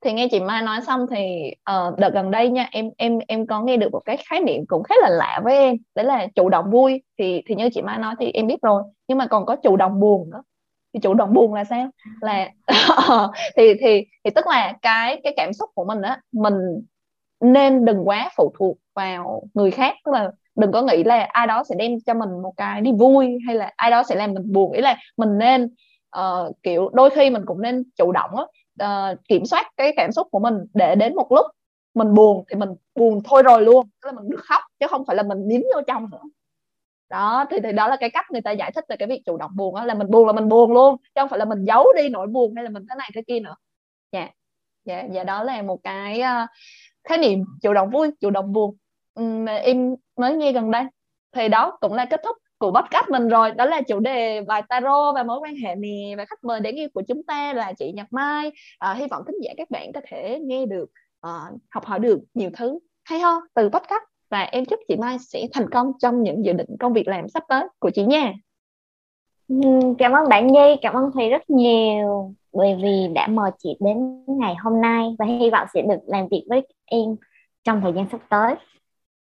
Thì nghe chị Mai nói xong thì uh, đợt gần đây nha em em em có nghe được một cái khái niệm cũng khá là lạ với em đấy là chủ động vui. Thì thì như chị Mai nói thì em biết rồi nhưng mà còn có chủ động buồn nữa. Thì chủ động buồn là sao? Là [LAUGHS] ờ, thì thì thì tức là cái cái cảm xúc của mình á mình nên đừng quá phụ thuộc vào người khác. Tức là đừng có nghĩ là ai đó sẽ đem cho mình một cái đi vui hay là ai đó sẽ làm mình buồn. Ý là mình nên uh, kiểu đôi khi mình cũng nên chủ động á uh, kiểm soát cái cảm xúc của mình để đến một lúc mình buồn thì mình buồn thôi rồi luôn tức là mình được khóc chứ không phải là mình nín vô trong nữa. Đó thì, thì đó là cái cách người ta giải thích về cái việc chủ động buồn đó là mình buồn là mình buồn luôn chứ không phải là mình giấu đi nỗi buồn hay là mình thế này thế kia nữa. Dạ dạ dạ đó là một cái uh, khái niệm chủ động vui chủ động buồn. Um, em mới nghe gần đây. Thì đó cũng là kết thúc của podcast mình rồi. Đó là chủ đề bài tarot và mối quan hệ nè và khách mời để nghe của chúng ta là chị Nhật Mai. À, hy vọng thính giả các bạn có thể nghe được uh, học hỏi được nhiều thứ hay ho từ podcast và em chúc chị Mai sẽ thành công trong những dự định công việc làm sắp tới của chị nha.
Cảm ơn bạn Nhi cảm ơn thầy rất nhiều bởi vì đã mời chị đến ngày hôm nay và hy vọng sẽ được làm việc với em trong thời gian sắp tới.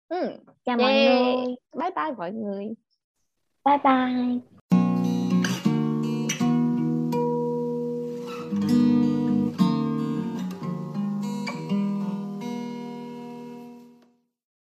Ừ. chào yeah. mọi người. Bye bye mọi người
bye bye